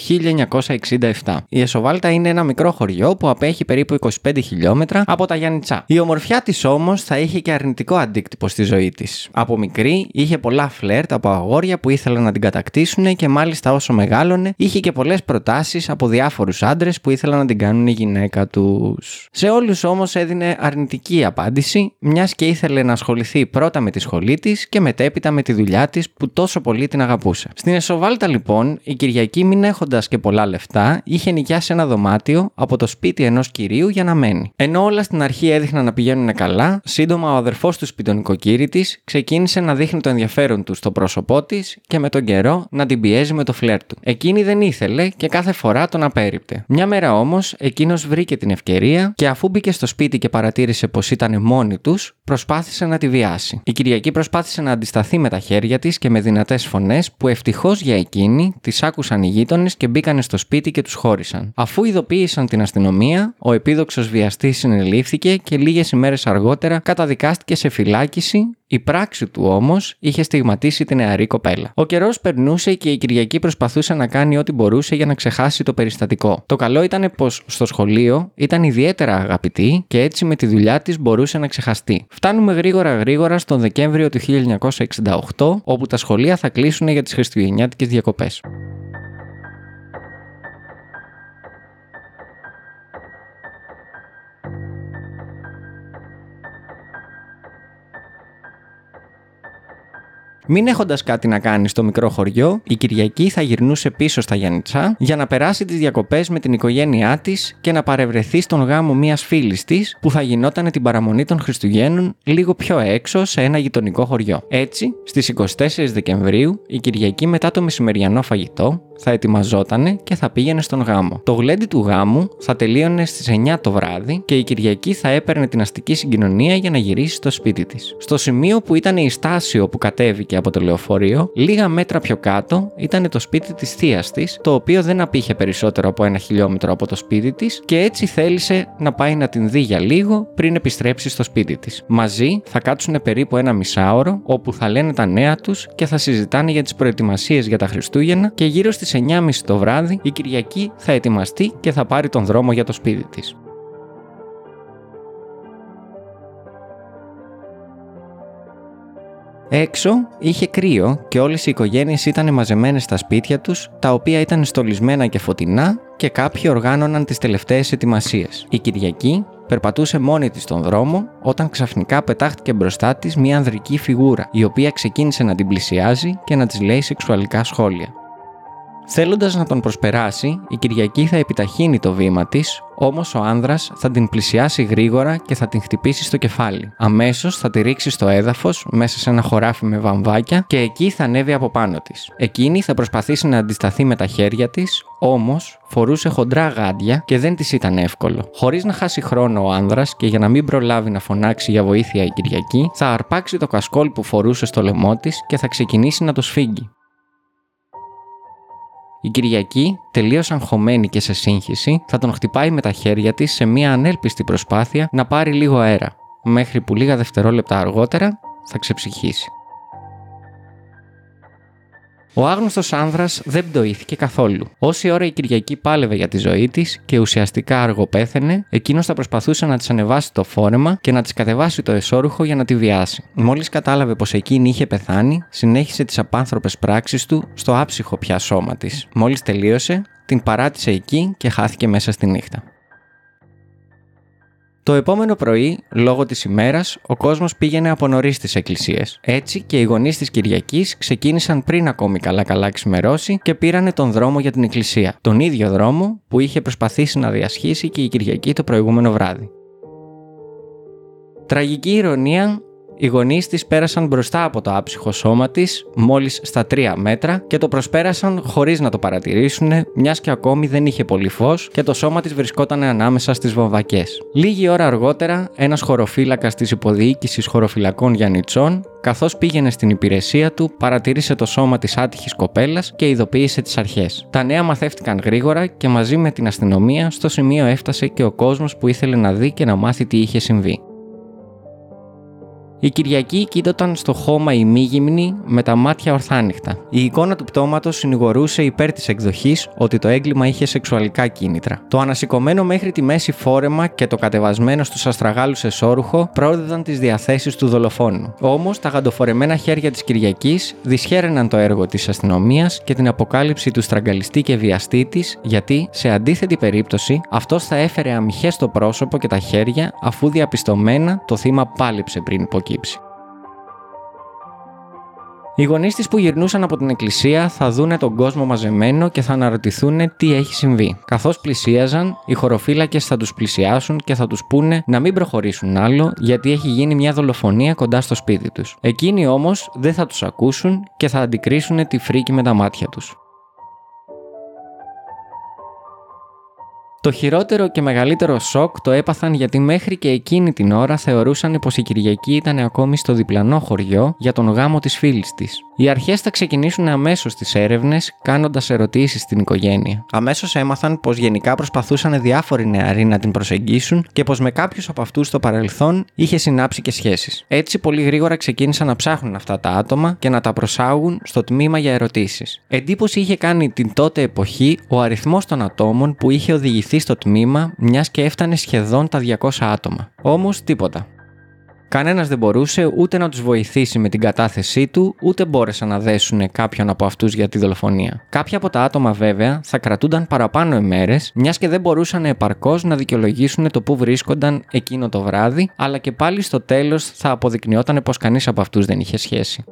1967. Η Εσοβάλτα είναι ένα μικρό χωριό που απέχει περίπου 25 χιλιόμετρα από τα Γιάννητσά. Η ομορφιά της όμως θα είχε και αρνητικό αντίκτυπο στη ζωή της. Από μικρή είχε πολλά φλερτ από αγόρια που ήθελαν να την κατακτήσουν και μάλιστα όσο μεγάλωνε είχε και πολλές προτάσεις από διάφορους άντρες που ήθελαν να την κάνουν η γυναίκα τους. Σε όλους όμως έδινε αρνητική απάντηση, μιας και ήθελε να ασχοληθεί πρώτα με τη σχολή της και μετέπειτα με τη δουλειά της που τόσο πολύ την αγαπούσε. Στην Εσοβάλτα λοιπόν, η Κυριακή μην έχοντας και πολλά λεφτά, είχε νοικιάσει ένα δωμάτιο από το σπίτι ενός κυρίου για να μένει. Ενώ όλα στην αρχή έδειχναν να πηγαίνουν καλά, σύντομα ο αδερφός του σπιτονικοκύρη της ξεκίνησε να δείχνει το ενδιαφέρον του στο πρόσωπό της και με τον καιρό να την πιέζει με το φλερ του. Εκείνη δεν ήθελε και κάθε φορά τον απέρριπτε. Μια μέρα όμως, εκείνος βρήκε την ευκαιρία και αφού μπήκε στο σπίτι και παρατήρησε πως ήταν μόνοι τους, προσπάθησε να τη βιάσει. Η Κυριακή προσπάθησε να αντισταθεί με τα χέρια της και με δυνατές φωνές που ευτυχώς για εκείνη τις άκουσαν οι γείτονες και μπήκανε στο σπίτι και τους χώρισαν. Αφού ειδοποίησαν την αστυνομία, ο επίδοξος βιαστής συνελήφθηκε και λίγες ημέρες αργότερα καταδικάστηκε σε φυλάκιση η πράξη του όμως είχε στιγματίσει την νεαρή κοπέλα. Ο καιρός περνούσε και η Κυριακή προσπαθούσε να κάνει ό,τι μπορούσε για να ξεχάσει το περιστατικό. Το καλό ήταν πως στο σχολείο ήταν ιδιαίτερα αγαπητή και έτσι με τη δουλειά της μπορούσε να ξεχαστεί. Φτάνουμε γρήγορα γρήγορα στον Δεκέμβριο του 1968, όπου τα σχολεία θα κλείσουν για τις Χριστουγεννιάτικες διακοπές. Μην έχοντας κάτι να κάνει στο μικρό χωριό, η Κυριακή θα γυρνούσε πίσω στα Γιάννητσά για να περάσει τις διακοπές με την οικογένειά της και να παρευρεθεί στον γάμο μιας φίλης της που θα γινόταν την παραμονή των Χριστουγέννων λίγο πιο έξω σε ένα γειτονικό χωριό. Έτσι, στις 24 Δεκεμβρίου, η Κυριακή μετά το μεσημεριανό φαγητό θα ετοιμαζότανε και θα πήγαινε στον γάμο. Το γλέντι του γάμου θα τελείωνε στις 9 το βράδυ και η Κυριακή θα έπαιρνε την αστική συγκοινωνία για να γυρίσει στο σπίτι της. Στο σημείο που ήταν η στάσιο που κατέβηκε από το λεωφορείο, λίγα μέτρα πιο κάτω ήταν το σπίτι της θείας της, το οποίο δεν απήχε περισσότερο από ένα χιλιόμετρο από το σπίτι της και έτσι θέλησε να πάει να την δει για λίγο πριν επιστρέψει στο σπίτι της. Μαζί θα κάτσουν περίπου ένα μισάωρο όπου θα λένε τα νέα τους και θα συζητάνε για τις προετοιμασίες για τα Χριστούγεννα και γύρω στις 9.30 το βράδυ η Κυριακή θα ετοιμαστεί και θα πάρει τον δρόμο για το σπίτι της. Έξω είχε κρύο και όλες οι οικογένειες ήταν μαζεμένες στα σπίτια τους, τα οποία ήταν στολισμένα και φωτεινά και κάποιοι οργάνωναν τις τελευταίες ετοιμασίες. Η Κυριακή περπατούσε μόνη της στον δρόμο όταν ξαφνικά πετάχτηκε μπροστά της μια ανδρική φιγούρα, η οποία ξεκίνησε να την πλησιάζει και να της λέει σεξουαλικά σχόλια. Θέλοντας να τον προσπεράσει, η Κυριακή θα επιταχύνει το βήμα της, όμως ο άνδρας θα την πλησιάσει γρήγορα και θα την χτυπήσει στο κεφάλι. Αμέσως θα τη ρίξει στο έδαφος μέσα σε ένα χωράφι με βαμβάκια και εκεί θα ανέβει από πάνω της. Εκείνη θα προσπαθήσει να αντισταθεί με τα χέρια της, όμως φορούσε χοντρά γάντια και δεν της ήταν εύκολο. Χωρίς να χάσει χρόνο ο άνδρας και για να μην προλάβει να φωνάξει για βοήθεια η Κυριακή, θα αρπάξει το κασκόλ που φορούσε στο λαιμό της και θα ξεκινήσει να το σφίγγει. Η Κυριακή, τελείως αγχωμένη και σε σύγχυση, θα τον χτυπάει με τα χέρια της σε μια ανέλπιστη προσπάθεια να πάρει λίγο αέρα, μέχρι που λίγα δευτερόλεπτα αργότερα θα ξεψυχήσει. Ο άγνωστος άνδρας δεν πτωήθηκε καθόλου. Όση ώρα η Κυριακή πάλευε για τη ζωή της και ουσιαστικά αργοπέθαινε, εκείνος θα προσπαθούσε να της ανεβάσει το φόρεμα και να της κατεβάσει το εσώρουχο για να τη βιάσει. Μόλις κατάλαβε πως εκείνη είχε πεθάνει, συνέχισε τις απάνθρωπες πράξεις του στο άψυχο πια σώμα της. Μόλις τελείωσε, την παράτησε εκεί και χάθηκε μέσα στη νύχτα. Το επόμενο πρωί, λόγω της ημέρας, ο κόσμος πήγαινε από νωρίς στις εκκλησίες. Έτσι και οι γονείς της Κυριακής ξεκίνησαν πριν ακόμη καλά-καλά ξημερώσει και πήρανε τον δρόμο για την εκκλησία. Τον ίδιο δρόμο που είχε προσπαθήσει να διασχίσει και η Κυριακή το προηγούμενο βράδυ. Τραγική ηρωνία, οι γονείς της πέρασαν μπροστά από το άψυχο σώμα της, μόλις στα τρία μέτρα, και το προσπέρασαν χωρίς να το παρατηρήσουν, μιας και ακόμη δεν είχε πολύ φως και το σώμα της βρισκόταν ανάμεσα στις βομβακές. Λίγη ώρα αργότερα, ένας χωροφύλακας της υποδιοίκησης χωροφυλακών Γιαννιτσών, καθώς πήγαινε στην υπηρεσία του, παρατήρησε το σώμα της άτυχης κοπέλας και ειδοποίησε τις αρχές. Τα νέα μαθεύτηκαν γρήγορα και μαζί με την αστυνομία στο σημείο έφτασε και ο κόσμος που ήθελε να δει και να μάθει τι είχε συμβεί. Η Κυριακή κοίταταν στο χώμα ημίγυμνη με τα μάτια ορθάνυχτα. Η εικόνα του πτώματος συνηγορούσε υπέρ της εκδοχής ότι το έγκλημα είχε σεξουαλικά κίνητρα. Το ανασηκωμένο μέχρι τη μέση φόρεμα και το κατεβασμένο στους αστραγάλους εσόρουχο πρόδιδαν τις διαθέσεις του δολοφόνου. Όμως τα γαντοφορεμένα χέρια της Κυριακής δυσχέρεναν το έργο της αστυνομίας και την αποκάλυψη του στραγγαλιστή και βιαστή της, γιατί σε αντίθετη περίπτωση αυτός θα έφερε αμυχέ στο πρόσωπο και τα χέρια αφού διαπιστωμένα το θύμα πάλεψε πριν υποκύψει. Οι γονείς της που γυρνούσαν από την εκκλησία θα δούνε τον κόσμο μαζεμένο και θα αναρωτηθούν τι έχει συμβεί. Καθώς πλησίαζαν, οι χωροφύλακες θα τους πλησιάσουν και θα τους πούνε να μην προχωρήσουν άλλο γιατί έχει γίνει μια δολοφονία κοντά στο σπίτι τους. Εκείνοι όμως δεν θα τους ακούσουν και θα αντικρίσουν τη φρίκη με τα μάτια τους. Το χειρότερο και μεγαλύτερο σοκ το έπαθαν γιατί μέχρι και εκείνη την ώρα θεωρούσαν πως η Κυριακή ήταν ακόμη στο διπλανό χωριό για τον γάμο της φίλης της. Οι αρχές θα ξεκινήσουν αμέσως τις έρευνες, κάνοντας ερωτήσεις στην οικογένεια. Αμέσως έμαθαν πως γενικά προσπαθούσαν διάφοροι νεαροί να την προσεγγίσουν και πως με κάποιους από αυτούς στο παρελθόν είχε συνάψει και σχέσεις. Έτσι, πολύ γρήγορα ξεκίνησαν να ψάχνουν αυτά τα άτομα και να τα προσάγουν στο τμήμα για ερωτήσεις. Εντύπωση είχε κάνει την τότε εποχή ο αριθμός των ατόμων που είχε οδηγηθεί στο τμήμα, μιας και έφτανε σχεδόν τα 200 άτομα. Όμως τίποτα. Κανένας δεν μπορούσε ούτε να τους βοηθήσει με την κατάθεσή του, ούτε μπόρεσαν να δέσουν κάποιον από αυτούς για τη δολοφονία. Κάποια από τα άτομα, βέβαια, θα κρατούνταν παραπάνω ημέρες, μιας και δεν μπορούσαν επαρκώς να δικαιολογήσουν το που βρίσκονταν εκείνο το βράδυ, αλλά και πάλι στο τέλος θα αποδεικνυόταν πως κανείς από αυτούς δεν είχε σχέση.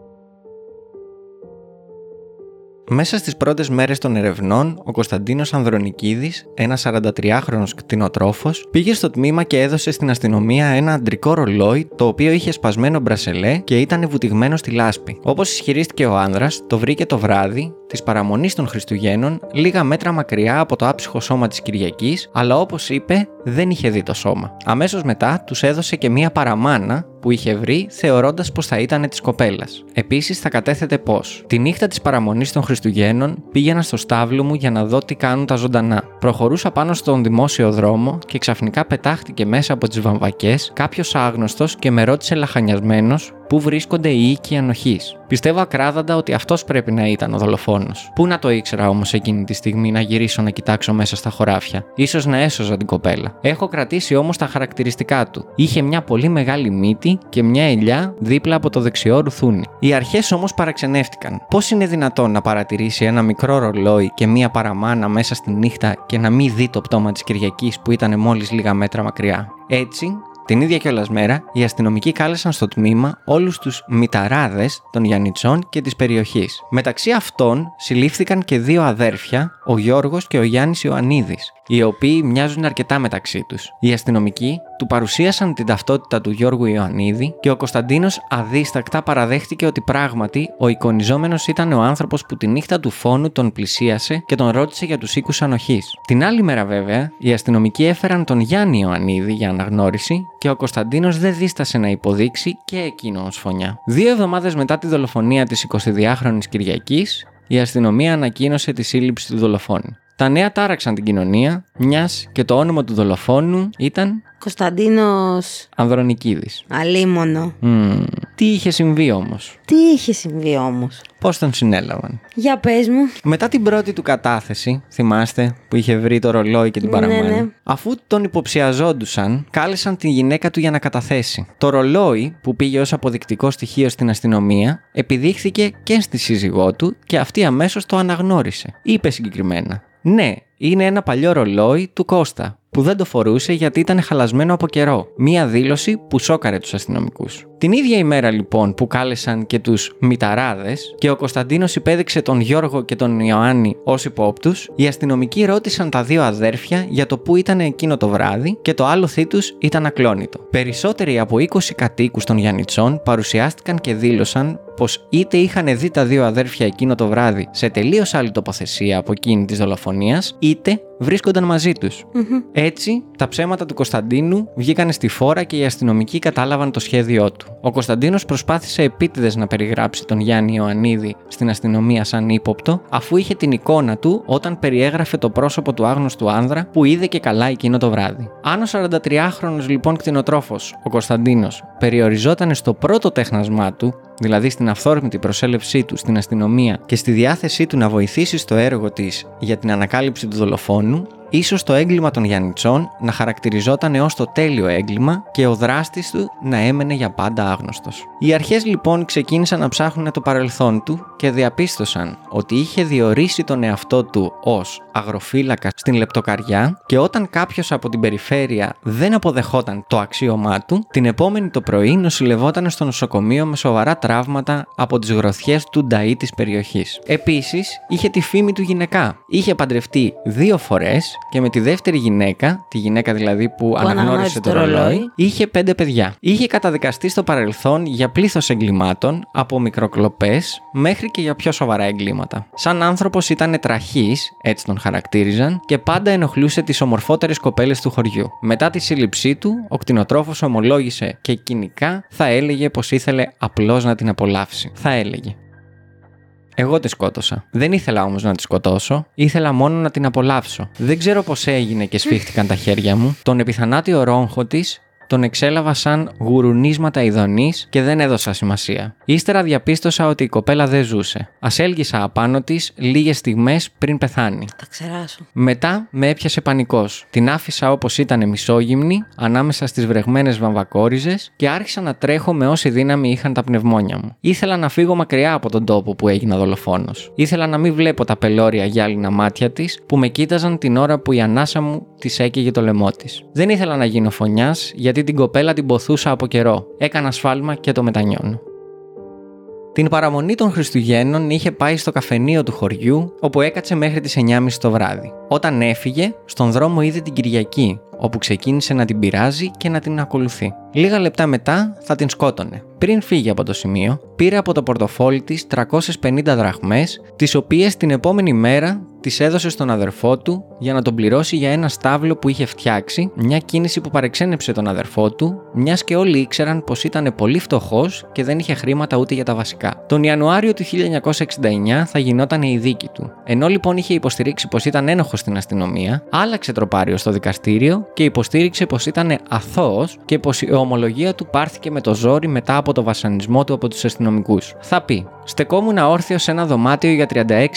Μέσα στις πρώτες μέρες των ερευνών, ο Κωνσταντίνος Ανδρονικίδης, ένας 43χρονο κτηνοτρόφος, πήγε στο τμήμα και έδωσε στην αστυνομία ένα αντρικό ρολόι το οποίο είχε σπασμένο μπρασελέ και ήταν βουτυγμένο στη λάσπη. Όπως ισχυρίστηκε ο άνδρας, το βρήκε το βράδυ της παραμονής των Χριστουγέννων, λίγα μέτρα μακριά από το άψυχο σώμα της Κυριακής, αλλά όπως είπε, δεν είχε δει το σώμα. Αμέσως μετά τους έδωσε και μία παραμάνα που είχε βρει, θεωρώντας πως θα ήταν της κοπέλας. Επίσης, θα κατέθετε πως. Τη νύχτα της παραμονής των Χριστουγέννων πήγαινα στο στάβλο μου για να δω τι κάνουν τα ζωντανά. Προχωρούσα πάνω στον δημόσιο δρόμο και ξαφνικά πετάχτηκε μέσα από τις βαμβακές κάποιος άγνωστος και με ρώτησε λαχανιασμένος πού βρίσκονται οι οίκοι ανοχής; Πιστεύω ακράδαντα ότι αυτός πρέπει να ήταν ο δολοφόνος. Πού να το ήξερα όμως εκείνη τη στιγμή να γυρίσω να κοιτάξω μέσα στα χωράφια; σω να έσωζα την κοπέλα. Έχω κρατήσει όμως τα χαρακτηριστικά του. Είχε μια πολύ μεγάλη μύτη και μια ελιά δίπλα από το δεξιό ρουθούνι. Οι αρχές όμως παραξενεύτηκαν. Πώς είναι δυνατόν να παρατηρήσει ένα μικρό ρολόι και μια παραμάνα μέσα στη νύχτα και να μην δει το πτώμα της Κυριακής που ήταν μόλις λίγα μέτρα μακριά; Έτσι, Την ίδια κιόλας μέρα, οι αστυνομικοί κάλεσαν στο τμήμα όλους τους μηταράδες των Γιαννιτσών και της περιοχής. Μεταξύ αυτών συλλήφθηκαν και δύο αδέρφια, ο Γιώργος και ο Γιάννης Ιωαννίδης, οι οποίοι μοιάζουν αρκετά μεταξύ τους. Οι αστυνομικοί του παρουσίασαν την ταυτότητα του Γιώργου Ιωαννίδη και ο Κωνσταντίνος αδίστακτα παραδέχτηκε ότι πράγματι ο εικονιζόμενος ήταν ο άνθρωπος που τη νύχτα του φόνου τον πλησίασε και τον ρώτησε για τους οίκους ανοχής. Την άλλη μέρα, βέβαια, οι αστυνομικοί έφεραν τον Γιάννη Ιωαννίδη για αναγνώριση και ο Κωνσταντίνος δεν δίστασε να υποδείξει και εκείνο ως φωνιά. Δύο εβδομάδες μετά τη δολοφονία της 22χρονη Κυριακής, η αστυνομία ανακοίνωσε τη σύλληψη του δολοφόνου. Τα νέα τάραξαν την κοινωνία, μιας και το όνομα του δολοφόνου ήταν Κωνσταντίνος Ανδρονικίδης. Αλίμονο. Μμμ. Τι είχε συμβεί όμως, Τι είχε συμβεί όμως; πώς τον συνέλαβαν; Για πες μου. Μετά την πρώτη του κατάθεση, θυμάστε, που είχε βρει το ρολόι και την Ναι, παραμονή, ναι. αφού τον υποψιαζόντουσαν, κάλεσαν τη γυναίκα του για να καταθέσει. Το ρολόι, που πήγε ως αποδεικτικό στοιχείο στην αστυνομία, επιδείχθηκε και στη σύζυγό του και αυτή αμέσως το αναγνώρισε. Είπε συγκεκριμένα. Ναι, είναι ένα παλιό ρολόι του Κώστα, που δεν το φορούσε γιατί ήταν χαλασμένο από καιρό. Μία δήλωση που σόκαρε τους αστυνομικούς. Την ίδια ημέρα λοιπόν που κάλεσαν και τους μηταράδες και ο Κωνσταντίνος υπέδειξε τον Γιώργο και τον Ιωάννη ως υπόπτους, οι αστυνομικοί ρώτησαν τα δύο αδέρφια για το που ήταν εκείνο το βράδυ και το άλοθή τους ήταν ακλόνητο. Περισσότεροι από 20 κατοίκους των Γιαννιτσών παρουσιάστηκαν και δήλωσαν πως είτε είχαν δει τα δύο αδέρφια εκείνο το βράδυ σε τελείως άλλη τοποθεσία από εκείνη της δολοφονίας, είτε βρίσκονταν μαζί τους. Έτσι, τα ψέματα του Κωνσταντίνου βγήκαν στη φόρα και οι αστυνομικοί κατάλαβαν το σχέδιό του. Ο Κωνσταντίνος προσπάθησε επίτηδες να περιγράψει τον Γιάννη Ιωαννίδη στην αστυνομία σαν ύποπτο, αφού είχε την εικόνα του όταν περιέγραφε το πρόσωπο του άγνωστου άνδρα που είδε και καλά εκείνο το βράδυ. Αν ο 43χρονο λοιπόν κτηνοτρόφος, ο Κωνσταντίνος, περιοριζόταν στο πρώτο τέχνασμά του, δηλαδή στην αυθόρμητη προσέλευσή του στην αστυνομία και στη διάθεσή του να βοηθήσει στο έργο της για την ανακάλυψη του δολοφόνου, ίσως το έγκλημα των Γιαννιτσών να χαρακτηριζόταν ω το τέλειο έγκλημα και ο δράστης του να έμενε για πάντα άγνωστος. Οι αρχές λοιπόν ξεκίνησαν να ψάχνουν το παρελθόν του και διαπίστωσαν ότι είχε διορίσει τον εαυτό του ως αγροφύλακα στην λεπτοκαριά και όταν κάποιος από την περιφέρεια δεν αποδεχόταν το αξίωμά του, την επόμενη το πρωί νοσηλευόταν στο νοσοκομείο με σοβαρά τραύματα από τις γροθιές του νταΐ της περιοχής. Επίσης, είχε τη φήμη του γυναικά. Είχε παντρευτεί δύο φορές και με τη δεύτερη γυναίκα, τη γυναίκα δηλαδή που, αναγνώρισε το ρολόι, είχε πέντε παιδιά. Είχε καταδικαστεί στο παρελθόν για πλήθος εγκλημάτων, από μικροκλοπές μέχρι και για πιο σοβαρά εγκλήματα. Σαν άνθρωπος ήταν τραχής, έτσι τον χαρακτήριζαν, και πάντα ενοχλούσε τις ομορφότερες κοπέλες του χωριού. Μετά τη σύλληψή του, ο κτηνοτρόφος ομολόγησε και κοινικά θα έλεγε πως ήθελε απλώς να την απολαύσει. Θα έλεγε. Εγώ τη σκότωσα. Δεν ήθελα όμως να τη σκοτώσω, ήθελα μόνο να την απολαύσω. Δεν ξέρω πώς έγινε και σφίχτηκαν τα χέρια μου. Τον επιθανάτιο ρόγχο της τον εξέλαβα σαν γουρουνίσματα ειδονής και δεν έδωσα σημασία. Ύστερα διαπίστωσα ότι η κοπέλα δεν ζούσε. Ασέλγησα απάνω της λίγες στιγμές πριν πεθάνει. Τα ξεράσω. Μετά με έπιασε πανικός. Την άφησα όπως ήταν μισόγυμνη, ανάμεσα στις βρεγμένες βαμβακόριζες και άρχισα να τρέχω με όση δύναμη είχαν τα πνευμόνια μου. Ήθελα να φύγω μακριά από τον τόπο που έγινα δολοφόνος. Ήθελα να μην βλέπω τα πελώρια γυάλινα μάτια της που με κοίταζαν την ώρα που η ανάσα μου της έκαιγε το λαιμό της. Δεν ήθελα να γίνω φωνιάς γιατί την κοπέλα την ποθούσα από καιρό. Έκανα σφάλμα και το μετανιώνω. Την παραμονή των Χριστουγέννων είχε πάει στο καφενείο του χωριού, όπου έκατσε μέχρι τις 9.30 το βράδυ. Όταν έφυγε, στον δρόμο είδε την Κυριακή, όπου ξεκίνησε να την πειράζει και να την ακολουθεί. Λίγα λεπτά μετά θα την σκότωνε. Πριν φύγει από το σημείο, πήρε από το πορτοφόλι της 350 δραχμές, τις οποίες την επόμενη μέρα τις έδωσε στον αδερφό του για να τον πληρώσει για ένα στάβλο που είχε φτιάξει, μια κίνηση που παρεξένεψε τον αδερφό του, μιας και όλοι ήξεραν πως ήταν πολύ φτωχός και δεν είχε χρήματα ούτε για τα βασικά. Τον Ιανουάριο του 1969 θα γινόταν η δίκη του. Ενώ λοιπόν είχε υποστηρίξει πως ήταν ένοχος στην αστυνομία, άλλαξε τροπάριο στο δικαστήριο και υποστήριξε πως ήταν αθώος και πως η ομολογία του πάρθηκε με το ζόρι μετά από το βασανισμό του από τους αστυνομικούς. Θα πει: Στεκόμουν όρθιο σε ένα δωμάτιο για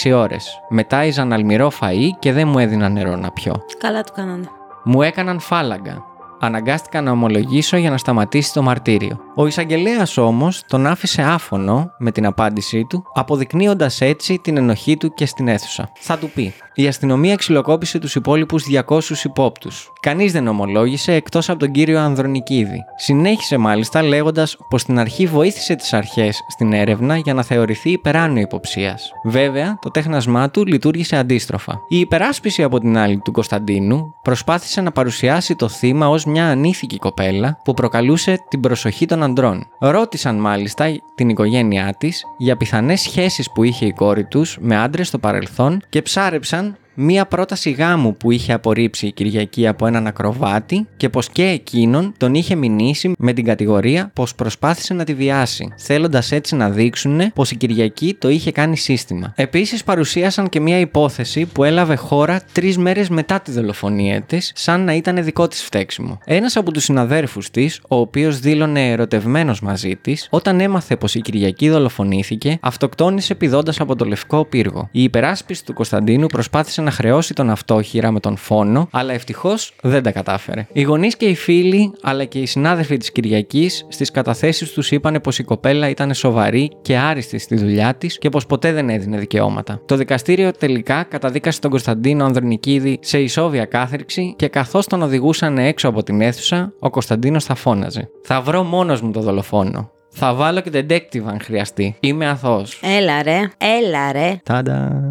36 ώρες. Μετά ήζαν αλμυρό φαΐ και δεν μου έδιναν νερό να πιω. Καλά του κάνανε. Μου έκαναν φάλαγγα. Αναγκάστηκα να ομολογήσω για να σταματήσει το μαρτύριο. Ο εισαγγελέας όμως τον άφησε άφωνο με την απάντησή του, αποδεικνύοντας έτσι την ενοχή του και στην αίθουσα. Θα του πει: Η αστυνομία ξυλοκόπησε τους υπόλοιπους 200 υπόπτους. Κανείς δεν ομολόγησε εκτός από τον κύριο Ανδρονικίδη. Συνέχισε μάλιστα λέγοντας πως στην αρχή βοήθησε τις αρχές στην έρευνα για να θεωρηθεί υπεράνω υποψίας. Βέβαια, το τέχνασμά του λειτουργήσε αντίστροφα. Η υπεράσπιση από την άλλη του Κωνσταντίνου προσπάθησε να παρουσιάσει το θύμα ως μια ανήθικη κοπέλα που προκαλούσε την προσοχή των αντρών. Ρώτησαν μάλιστα την οικογένειά της για πιθανές σχέσεις που είχε η κόρη τους με άντρες στο παρελθόν και ψάρεψαν μία πρόταση γάμου που είχε απορρίψει η Κυριακή από έναν ακροβάτη και πως και εκείνον τον είχε μηνύσει με την κατηγορία πως προσπάθησε να τη βιάσει, θέλοντας έτσι να δείξουν πως η Κυριακή το είχε κάνει σύστημα. Επίσης παρουσίασαν και μία υπόθεση που έλαβε χώρα τρεις μέρες μετά τη δολοφονία της, σαν να ήταν δικό της φταίξιμο. Ένας από τους συναδέρφους της, ο οποίος δήλωνε ερωτευμένος μαζί της, όταν έμαθε πως η Κυριακή δολοφονήθηκε, αυτοκτόνησε πηδώντας από το λευκό πύργο. Η υπεράσπιση του Κωνσταντίνου προσπάθησε να χρεώσει τον αυτόχειρα με τον φόνο, αλλά ευτυχώς δεν τα κατάφερε. Οι γονείς και οι φίλοι, αλλά και οι συνάδελφοι της Κυριακής, στις καταθέσεις τους είπαν πως η κοπέλα ήταν σοβαρή και άριστη στη δουλειά της και πως ποτέ δεν έδινε δικαιώματα. Το δικαστήριο τελικά καταδίκασε τον Κωνσταντίνο Ανδρονικίδη σε ισόβια κάθριξη και καθώς τον οδηγούσαν έξω από την αίθουσα, ο Κωνσταντίνος θα φώναζε. Θα βρω μόνος μου το δολοφόνο. Θα βάλω και detective αν χρειαστεί. Είμαι αθώος. Έλα ρε, έλα ρε. Τάντα.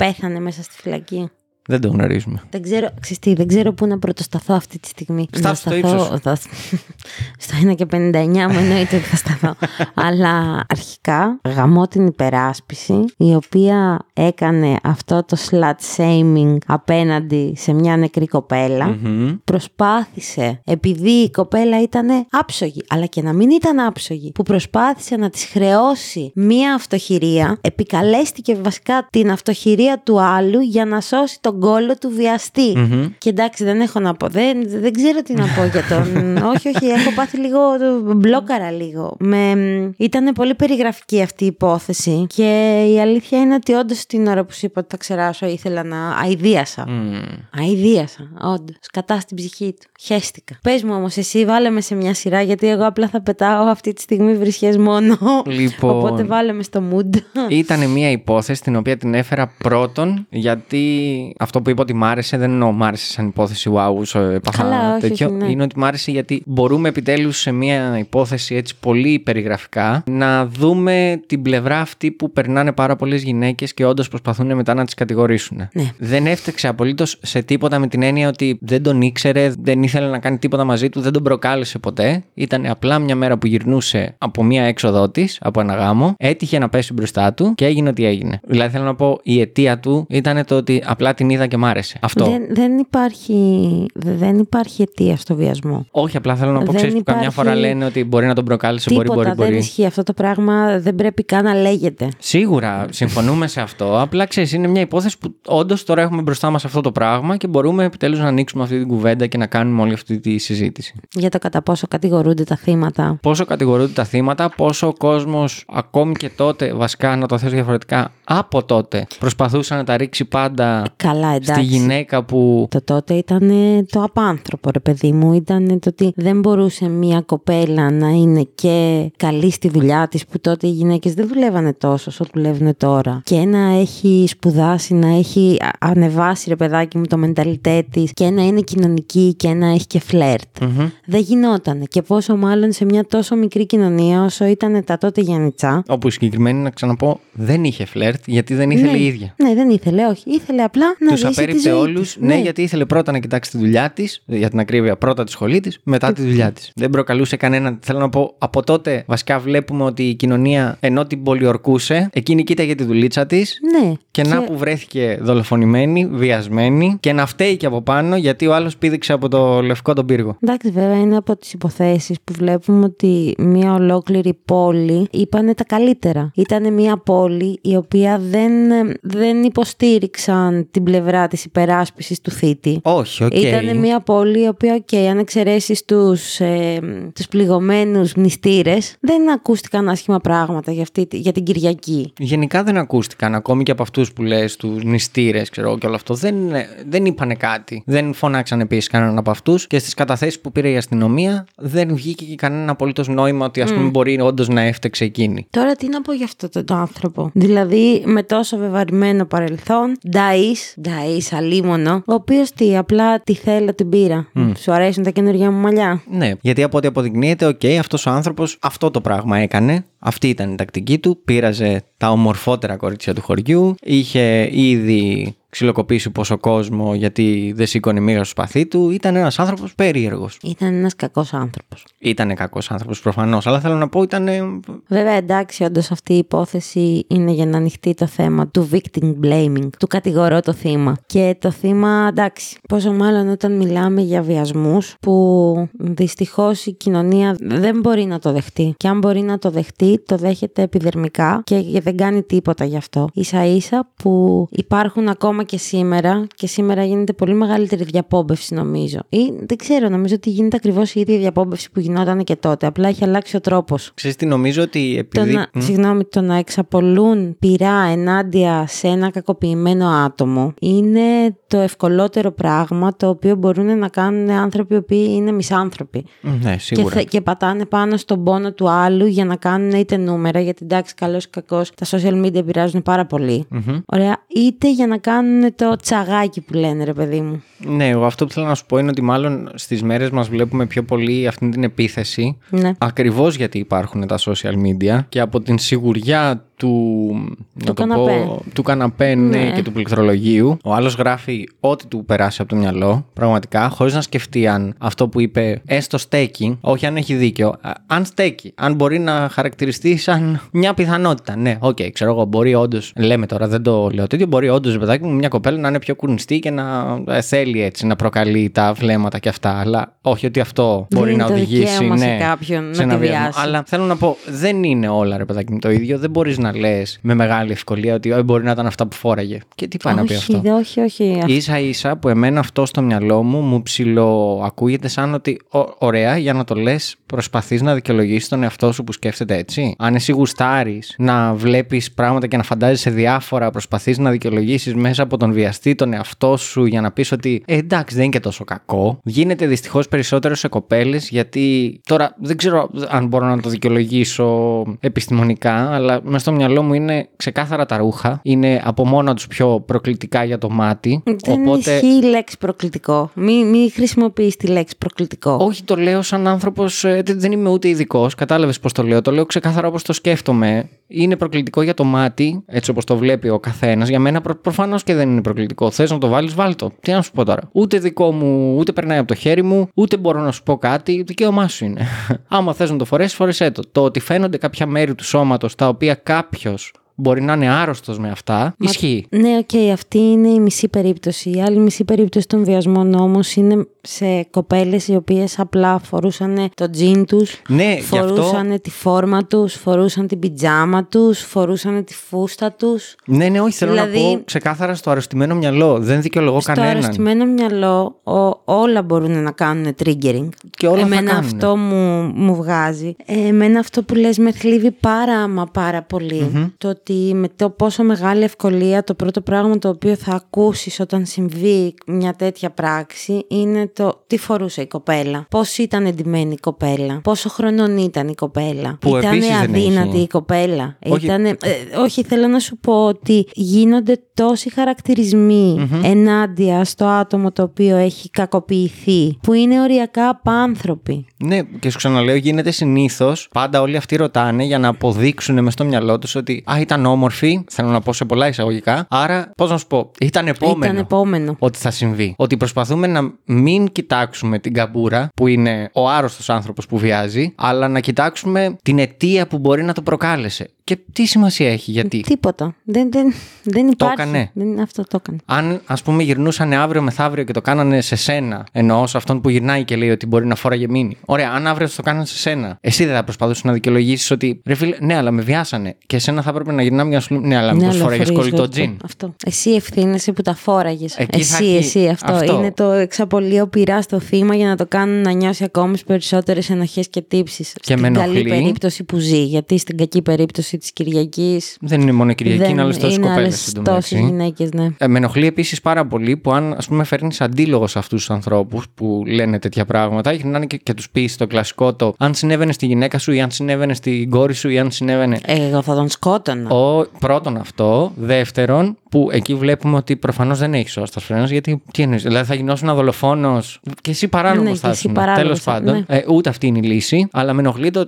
Πέθανε μέσα στη φυλακή. Δεν το γνωρίζουμε. Δεν ξέρω, ξέρεις τι, δεν ξέρω πού να πρωτοσταθώ αυτή τη στιγμή. Στάσου Να στο σταθώ- ύψος. θα- Στο 1 και 59 μου εννοείται ότι θα σταθώ. Αλλά αρχικά γαμώ την υπεράσπιση η οποία έκανε αυτό το slut shaming απέναντι σε μια νεκρή κοπέλα. Μμμ. Προσπάθησε, επειδή η κοπέλα ήταν άψογη, αλλά και να μην ήταν άψογη, που προσπάθησε να της χρεώσει μία αυτοχειρία, επικαλέστηκε βασικά την αυτοχειρία του άλλου για να σώσει τον κόλο του βιαστή. Μμμ. Και εντάξει, δεν έχω να πω. Δεν, δεν ξέρω τι να πω για τον. όχι, όχι, έχω πάθει λίγο. Μπλόκαρα λίγο. Με, ήταν πολύ περιγραφική αυτή η υπόθεση. Και η αλήθεια είναι ότι όντως την ώρα που σου είπα ότι θα ξεράσω, ήθελα να. αηδίασα. Μμ. Αηδίασα, όντως. Κατά στην ψυχή του. Χαίστηκα. Πες μου όμως, εσύ βάλε με σε μια σειρά, γιατί εγώ απλά θα πετάω αυτή τη στιγμή βρισιές μόνο. Λοιπόν. Οπότε βάλε με στο mood. Ήταν μια υπόθεση την οποία την έφερα πρώτον γιατί αυτό που είπα ότι μ' άρεσε δεν εννοώ μ' άρεσε σαν υπόθεση wow, όσο έπαθα Καλά, όχι, τέτοιο. όχι, ναι. Είναι ότι μ' άρεσε γιατί μπορούμε επιτέλους σε μια υπόθεση έτσι πολύ περιγραφικά να δούμε την πλευρά αυτή που περνάνε πάρα πολλές γυναίκες και όντως προσπαθούν μετά να τις κατηγορήσουν. Ναι. Δεν έφταξε απολύτως σε τίποτα με την έννοια ότι δεν τον ήξερε, δεν ήθελε να κάνει τίποτα μαζί του, δεν τον προκάλεσε ποτέ. Ήταν απλά μια μέρα που γυρνούσε από μια έξοδό της, από ένα γάμο, έτυχε να πέσει μπροστά του και έγινε ό,τι έγινε. Δηλαδή θέλω να πω, η αιτία του ήταν το ότι απλά την είδα και μ' άρεσε. Αυτό. Δεν, δεν, υπάρχει, δεν υπάρχει αιτία στο βιασμό. Όχι, απλά θέλω να πω, Δεν ξέρεις που καμιά υπάρχει φορά λένε ότι μπορεί να τον προκάλεσε, μπορεί, Τίποτα μπορεί, δεν μπορεί. ισχύει. Αυτό το πράγμα δεν πρέπει καν να λέγεται. Σίγουρα συμφωνούμε σε αυτό. Απλά ξέρεις, είναι μια υπόθεση που όντως τώρα έχουμε μπροστά μας αυτό το πράγμα και μπορούμε επιτέλους να ανοίξουμε αυτή την κουβέντα και να κάνουμε όλη αυτή τη συζήτηση. Για το κατά πόσο κατηγορούνται τα θύματα. Πόσο κατηγορούνται τα θύματα, πόσο ο κόσμος ακόμη και τότε, βασικά να το θέσω διαφορετικά, από τότε προσπαθούσε να τα ρίξει πάντα Καλά, εντάξει. στη γυναίκα που. Το τότε ήταν το απάνθρωπο, ρε παιδί μου. Ήταν το ότι δεν μπορούσε μία κοπέλα να είναι και καλή στη δουλειά της, που τότε οι γυναίκες δεν δουλεύανε τόσο όσο δουλεύουν τώρα. Και να έχει σπουδάσει, να έχει α- ανεβάσει, ρε παιδάκι μου, το μενταλιτέ της και να είναι κοινωνική και να έχει και φλερτ. Μμμ. Δεν γινότανε. Και πόσο μάλλον σε μια τόσο μικρή κοινωνία όσο ήταν τα τότε Γιάννητσά. Όπου η συγκεκριμένη, να ξαναπώ, δεν είχε φλερτ γιατί δεν ήθελε ναι, η ίδια. Ναι, δεν ήθελε, όχι. Ήθελε απλά να Τους ζήσει τη απέριψε ζωή όλους. της. Ναι, γιατί ήθελε πρώτα να κοιτάξει τη δουλειά της, για την ακρίβεια, πρώτα τη σχολή της, μετά τη δουλειά της. Δεν προκαλούσε κανέναν. Θέλω να πω, από τότε βασικά βλέπουμε ότι η κοινωνία ενώ την πολιορκούσε, εκείνη κοίταγε τη δουλίτσα της. Ναι. Και να που βρέθηκε δολοφονημένη, βιασμένη και να φταίει και από πάνω γιατί ο άλλος πήδηξε από το λευκό τον πύργο. Εντάξει, βέβαια είναι από τις υποθέσεις που βλέπουμε ότι μια ολόκληρη πόλη είπανε τα καλύτερα. Ήταν μια πόλη η οποία δεν, δεν υποστήριξαν την πλευρά της υπεράσπισης του θύτη. Όχι, οκ. Ήταν μια πόλη η οποία, οκ, αν εξαιρέσεις τους, ε, τους πληγωμένους μνηστήρες, δεν ακούστηκαν άσχημα πράγματα για, αυτή, για την Κυριακή. Γενικά δεν ακούστηκαν ακόμη και από αυτούς που λες, τους μνηστήρες, ξέρω εγώ και όλο αυτό. Δεν, δεν είπανε κάτι. Δεν φωνάξαν επίσης κανέναν από αυτούς και στις καταθέσεις που πήρε η αστυνομία δεν βγήκε και κανένα απολύτως νόημα ότι ας πούμε μπορεί όντως να έφταιξε εκείνη. Τώρα τι να πω για αυτόν τον άνθρωπο. Δηλαδή με τόσο βεβαρημένο παρελθόν, νταής, νταής, νταής, αλίμονο, ο οποίος τι, απλά τη θέλω την πήρα. Σου αρέσουν τα καινούργια μου μαλλιά; Ναι, γιατί από ό,τι αποδεικνύεται, οκ, αυτός ο άνθρωπος αυτό το πράγμα έκανε. Αυτή ήταν η τακτική του. Πείραζε τα ομορφότερα κορίτσια του χωριού. Είχε ήδη ξυλοκοπήσει πόσο κόσμο γιατί δεν σήκωνε μοίρα στο σπαθί του. Ήταν ένας άνθρωπος περίεργος. Ήταν ένας κακός άνθρωπος. Ήταν κακός άνθρωπος προφανώς, αλλά θέλω να πω ήταν. Βέβαια, εντάξει, όντως αυτή η υπόθεση είναι για να ανοιχτεί το θέμα του victim blaming, του κατηγορώ το θύμα. Και το θύμα, εντάξει, πόσο μάλλον όταν μιλάμε για βιασμούς που δυστυχώς η κοινωνία δεν μπορεί να το δεχτεί. Και αν μπορεί να το δεχτεί, το δέχεται επιδερμικά και δεν κάνει τίποτα γι' αυτό. σα ίσα που υπάρχουν ακόμα και σήμερα και σήμερα γίνεται πολύ μεγαλύτερη διαπόμπευση νομίζω. Ή δεν ξέρω, νομίζω ότι γίνεται ακριβώς η ίδια διαπόμπευση που γινόταν και τότε. Απλά έχει αλλάξει ο τρόπος. Ξέρεις τι νομίζω ότι επειδή... Το να, Συγγνώμη, το να εξαπολούν πειρά ενάντια σε ένα κακοποιημένο άτομο είναι το ευκολότερο πράγμα το οποίο μπορούν να κάνουν άνθρωποι οι οποίοι είναι μισάνθρωποι. Ναι, σίγουρα. Και, και πατάνε πάνω στον πόνο του άλλου για να κάνουν είτε νούμερα, γιατί εντάξει, καλός ή κακός, τα social media επηρεάζουν πάρα Ωραία. Είτε για να κάνουν είναι το τσαγάκι που λένε, ρε παιδί μου. Ναι, εγώ αυτό που θέλω να σου πω είναι ότι μάλλον στις μέρες μας βλέπουμε πιο πολύ αυτή την επίθεση. Ναι. Ακριβώς γιατί υπάρχουν τα social media και από την σιγουριά του, του καναπέ, πω, του καναπέ ναι, ναι. και του πληκτρολογίου. Ο άλλος γράφει ό,τι του περάσει από το μυαλό, πραγματικά, χωρίς να σκεφτεί αν αυτό που είπε έστω στέκει, όχι αν έχει δίκιο, αν στέκει, αν μπορεί να χαρακτηριστεί σαν μια πιθανότητα. Ναι, OK, okay, ξέρω εγώ, μπορεί όντως, λέμε τώρα, δεν το λέω τέτοιο, μπορεί όντως, παιδάκι μου, μια κοπέλα να είναι πιο κουνιστή και να ε, θέλει έτσι να προκαλεί τα βλέμματα και αυτά. Αλλά όχι ότι αυτό μπορεί να οδηγήσει ναι, σε κάποιον σε να ένα Αλλά θέλω να πω, δεν είναι όλα ρε παιδάκι μου το ίδιο. Δεν μπορείς να λες με μεγάλη ευκολία ότι «Ε, μπορεί να ήταν αυτά που φόραγε. Και τι πάει όχι, να πει αυτό; Όχι, όχι. σα ίσα που εμένα αυτό στο μυαλό μου μου ψηλό ακούγεται σαν ότι ωραία για να το λες, προσπαθείς να δικαιολογήσεις τον εαυτό σου που σκέφτεται έτσι. Αν εσύ γουστάρεις να βλέπεις πράγματα και να φαντάζεσαι διάφορα, προσπαθείς να δικαιολογήσεις μέσα από τον βιαστή τον εαυτό σου για να πεις ότι ε, εντάξει δεν είναι και τόσο κακό. Γίνεται δυστυχώς περισσότερο σε κοπέλες γιατί τώρα δεν ξέρω αν μπορώ να το δικαιολογήσω επιστημονικά, αλλά μέσα στο μυαλό μου είναι ξεκάθαρα τα ρούχα. Είναι από μόνα τους πιο προκλητικά για το μάτι. Δεν οπότε... ισχύει η λέξη προκλητικό. Μην μη χρησιμοποιείς τη λέξη προκλητικό. Όχι, το λέω σαν άνθρωπος. Ε, δεν είμαι ούτε ειδικός. Κατάλαβες πώς το λέω. Το λέω ξεκάθαρα όπως το σκέφτομαι. Είναι προκλητικό για το μάτι, έτσι όπως το βλέπει ο καθένας. Για μένα προ, προφανώς και δεν είναι προκλητικό. Θες να το βάλεις, βάλτο. Τι να σου πω τώρα. Ούτε δικό μου, ούτε περνάει από το χέρι μου, ούτε μπορώ να σου πω κάτι. Δικαίωμά σου είναι. Άμα θες να το φορέσεις, φορεσέ το. Το ότι φαίνονται κάποια μέρη του σώματος τα οποία κάποιος μπορεί να είναι άρρωστος με αυτά, Μα... ισχύει. Ναι, OK, okay, αυτή είναι η μισή περίπτωση. Η άλλη μισή περίπτωση των βιασμών όμως είναι σε κοπέλες οι οποίες απλά φορούσαν το τζιν τους, ναι, φορούσαν αυτό... τη φόρμα τους, φορούσαν την πιτζάμα τους, φορούσαν τη φούστα τους. Ναι, ναι, όχι, θέλω δηλαδή, να πω ξεκάθαρα στο αρρωστημένο μυαλό. Δεν δικαιολογώ στο κανέναν. Στο αρρωστημένο μυαλό ο, όλα μπορούν να κάνουν triggering. Και όλα Εμένα αυτό μου, μου βγάζει. Εμένα αυτό που λες με θλίβει πάρα μα πάρα Το ότι με το πόσο μεγάλη ευκολία το πρώτο πράγμα το οποίο θα ακούσεις όταν συμβεί μια τέτοια πράξη είναι το τι φορούσε η κοπέλα. Πώς ήταν εντυμένη η κοπέλα. Πόσο χρονών ήταν η κοπέλα. Που ήταν αδύνατη η κοπέλα. Όχι. Ήτανε, ε, όχι, θέλω να σου πω ότι γίνονται τόσοι ενάντια στο άτομο το οποίο έχει κακοποιηθεί που είναι οριακά απάνθρωποι. Ναι, και σου ξαναλέω, γίνεται συνήθως. Πάντα όλοι αυτοί ρωτάνε για να αποδείξουν μες στο μυαλό τους ότι Α, ήταν όμορφη. Θέλω να πω σε πολλά εισαγωγικά. Άρα, πώς να σου πω, ήταν επόμενο, ήταν επόμενο ότι θα συμβεί. Ότι προσπαθούμε να μην κοιτάξουμε την καμπούρα που είναι ο άρρωστος άνθρωπος που βιάζει, αλλά να κοιτάξουμε την αιτία που μπορεί να το προκάλεσε. Και τι σημασία έχει, γιατί; Τίποτα. Δεν, δεν, δεν υπάρχει. Το έκανε. Δεν, αυτό το έκανε. Αν, ας πούμε, γυρνούσαν αύριο μεθαύριο και το κάνανε σε σένα, εννοώ σε αυτόν που γυρνάει και λέει ότι μπορεί να φόραγε μήνυ. Ωραία, αν αύριο το κάνανε σε σένα, εσύ δεν θα προσπαθούσες να δικαιολογήσεις ότι ρε φίλε, ναι, αλλά με βιάσανε. Και εσένα θα έπρεπε να γυρνάμε μια σου ναι, αλλά μήπω φόραγε κολλητό τζιν. Αυτό. Εσύ ευθύνεσαι που τα φόραγες. Εσύ, εσύ, αυτό. αυτό. Είναι το εξαπολύω πειρά στο θύμα για να το κάνουν να νιώσει ακόμη περισσότερες ενοχές και τύψεις. Στην καλή περίπτωση που ζει. Γιατί στην κακή περίπτωση της Κυριακής. Δεν είναι μόνο η Κυριακή, είναι άλλες τόσες είναι κοπέλες. άλλες τόσες γυναίκες, ναι. Ε, με ενοχλεί επίσης πάρα πολύ που αν ας πούμε φέρνεις αντίλογος σε αυτούς τους ανθρώπους που λένε τέτοια πράγματα, γυρνάνε και, και τους πεις το κλασικό το αν συνέβαινε στη γυναίκα σου ή αν συνέβαινε στην κόρη σου ή αν συνέβαινε. Εγώ θα τον σκότωνα. Ο, πρώτον αυτό. Δεύτερον, που εκεί βλέπουμε ότι προφανώς δεν έχεις σώστα φρένας, γιατί τι εννοείς, δηλαδή θα γινώσουν δολοφόνο και εσύ παράνομος Ναι, θα και εσύ ήσουν. παράνομος Τέλος θα- πάντων. ναι. Ε, ούτε αυτή είναι η λύση, αλλά με ενοχλεί το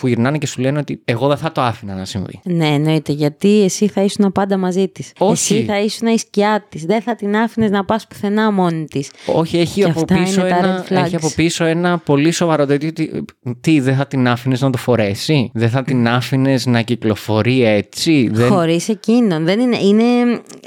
που γυρνάνε και σου λένε ότι εγώ δεν θα το άφηνα να συμβεί. Ναι, εννοείται. Γιατί εσύ θα ήσουν πάντα μαζί της. Όχι. Εσύ θα ήσουν η σκιά της. Δεν θα την άφηνες να πας πουθενά μόνη της. Όχι, έχει Και από, αυτά πίσω είναι τα ένα, red flags. έχει από πίσω ένα πολύ σοβαρό τέτοιο. Τι, τι δεν θα την άφηνες να το φορέσει, δεν θα την άφηνες να κυκλοφορεί έτσι; Δεν... Χωρίς εκείνον. Δεν είναι, είναι,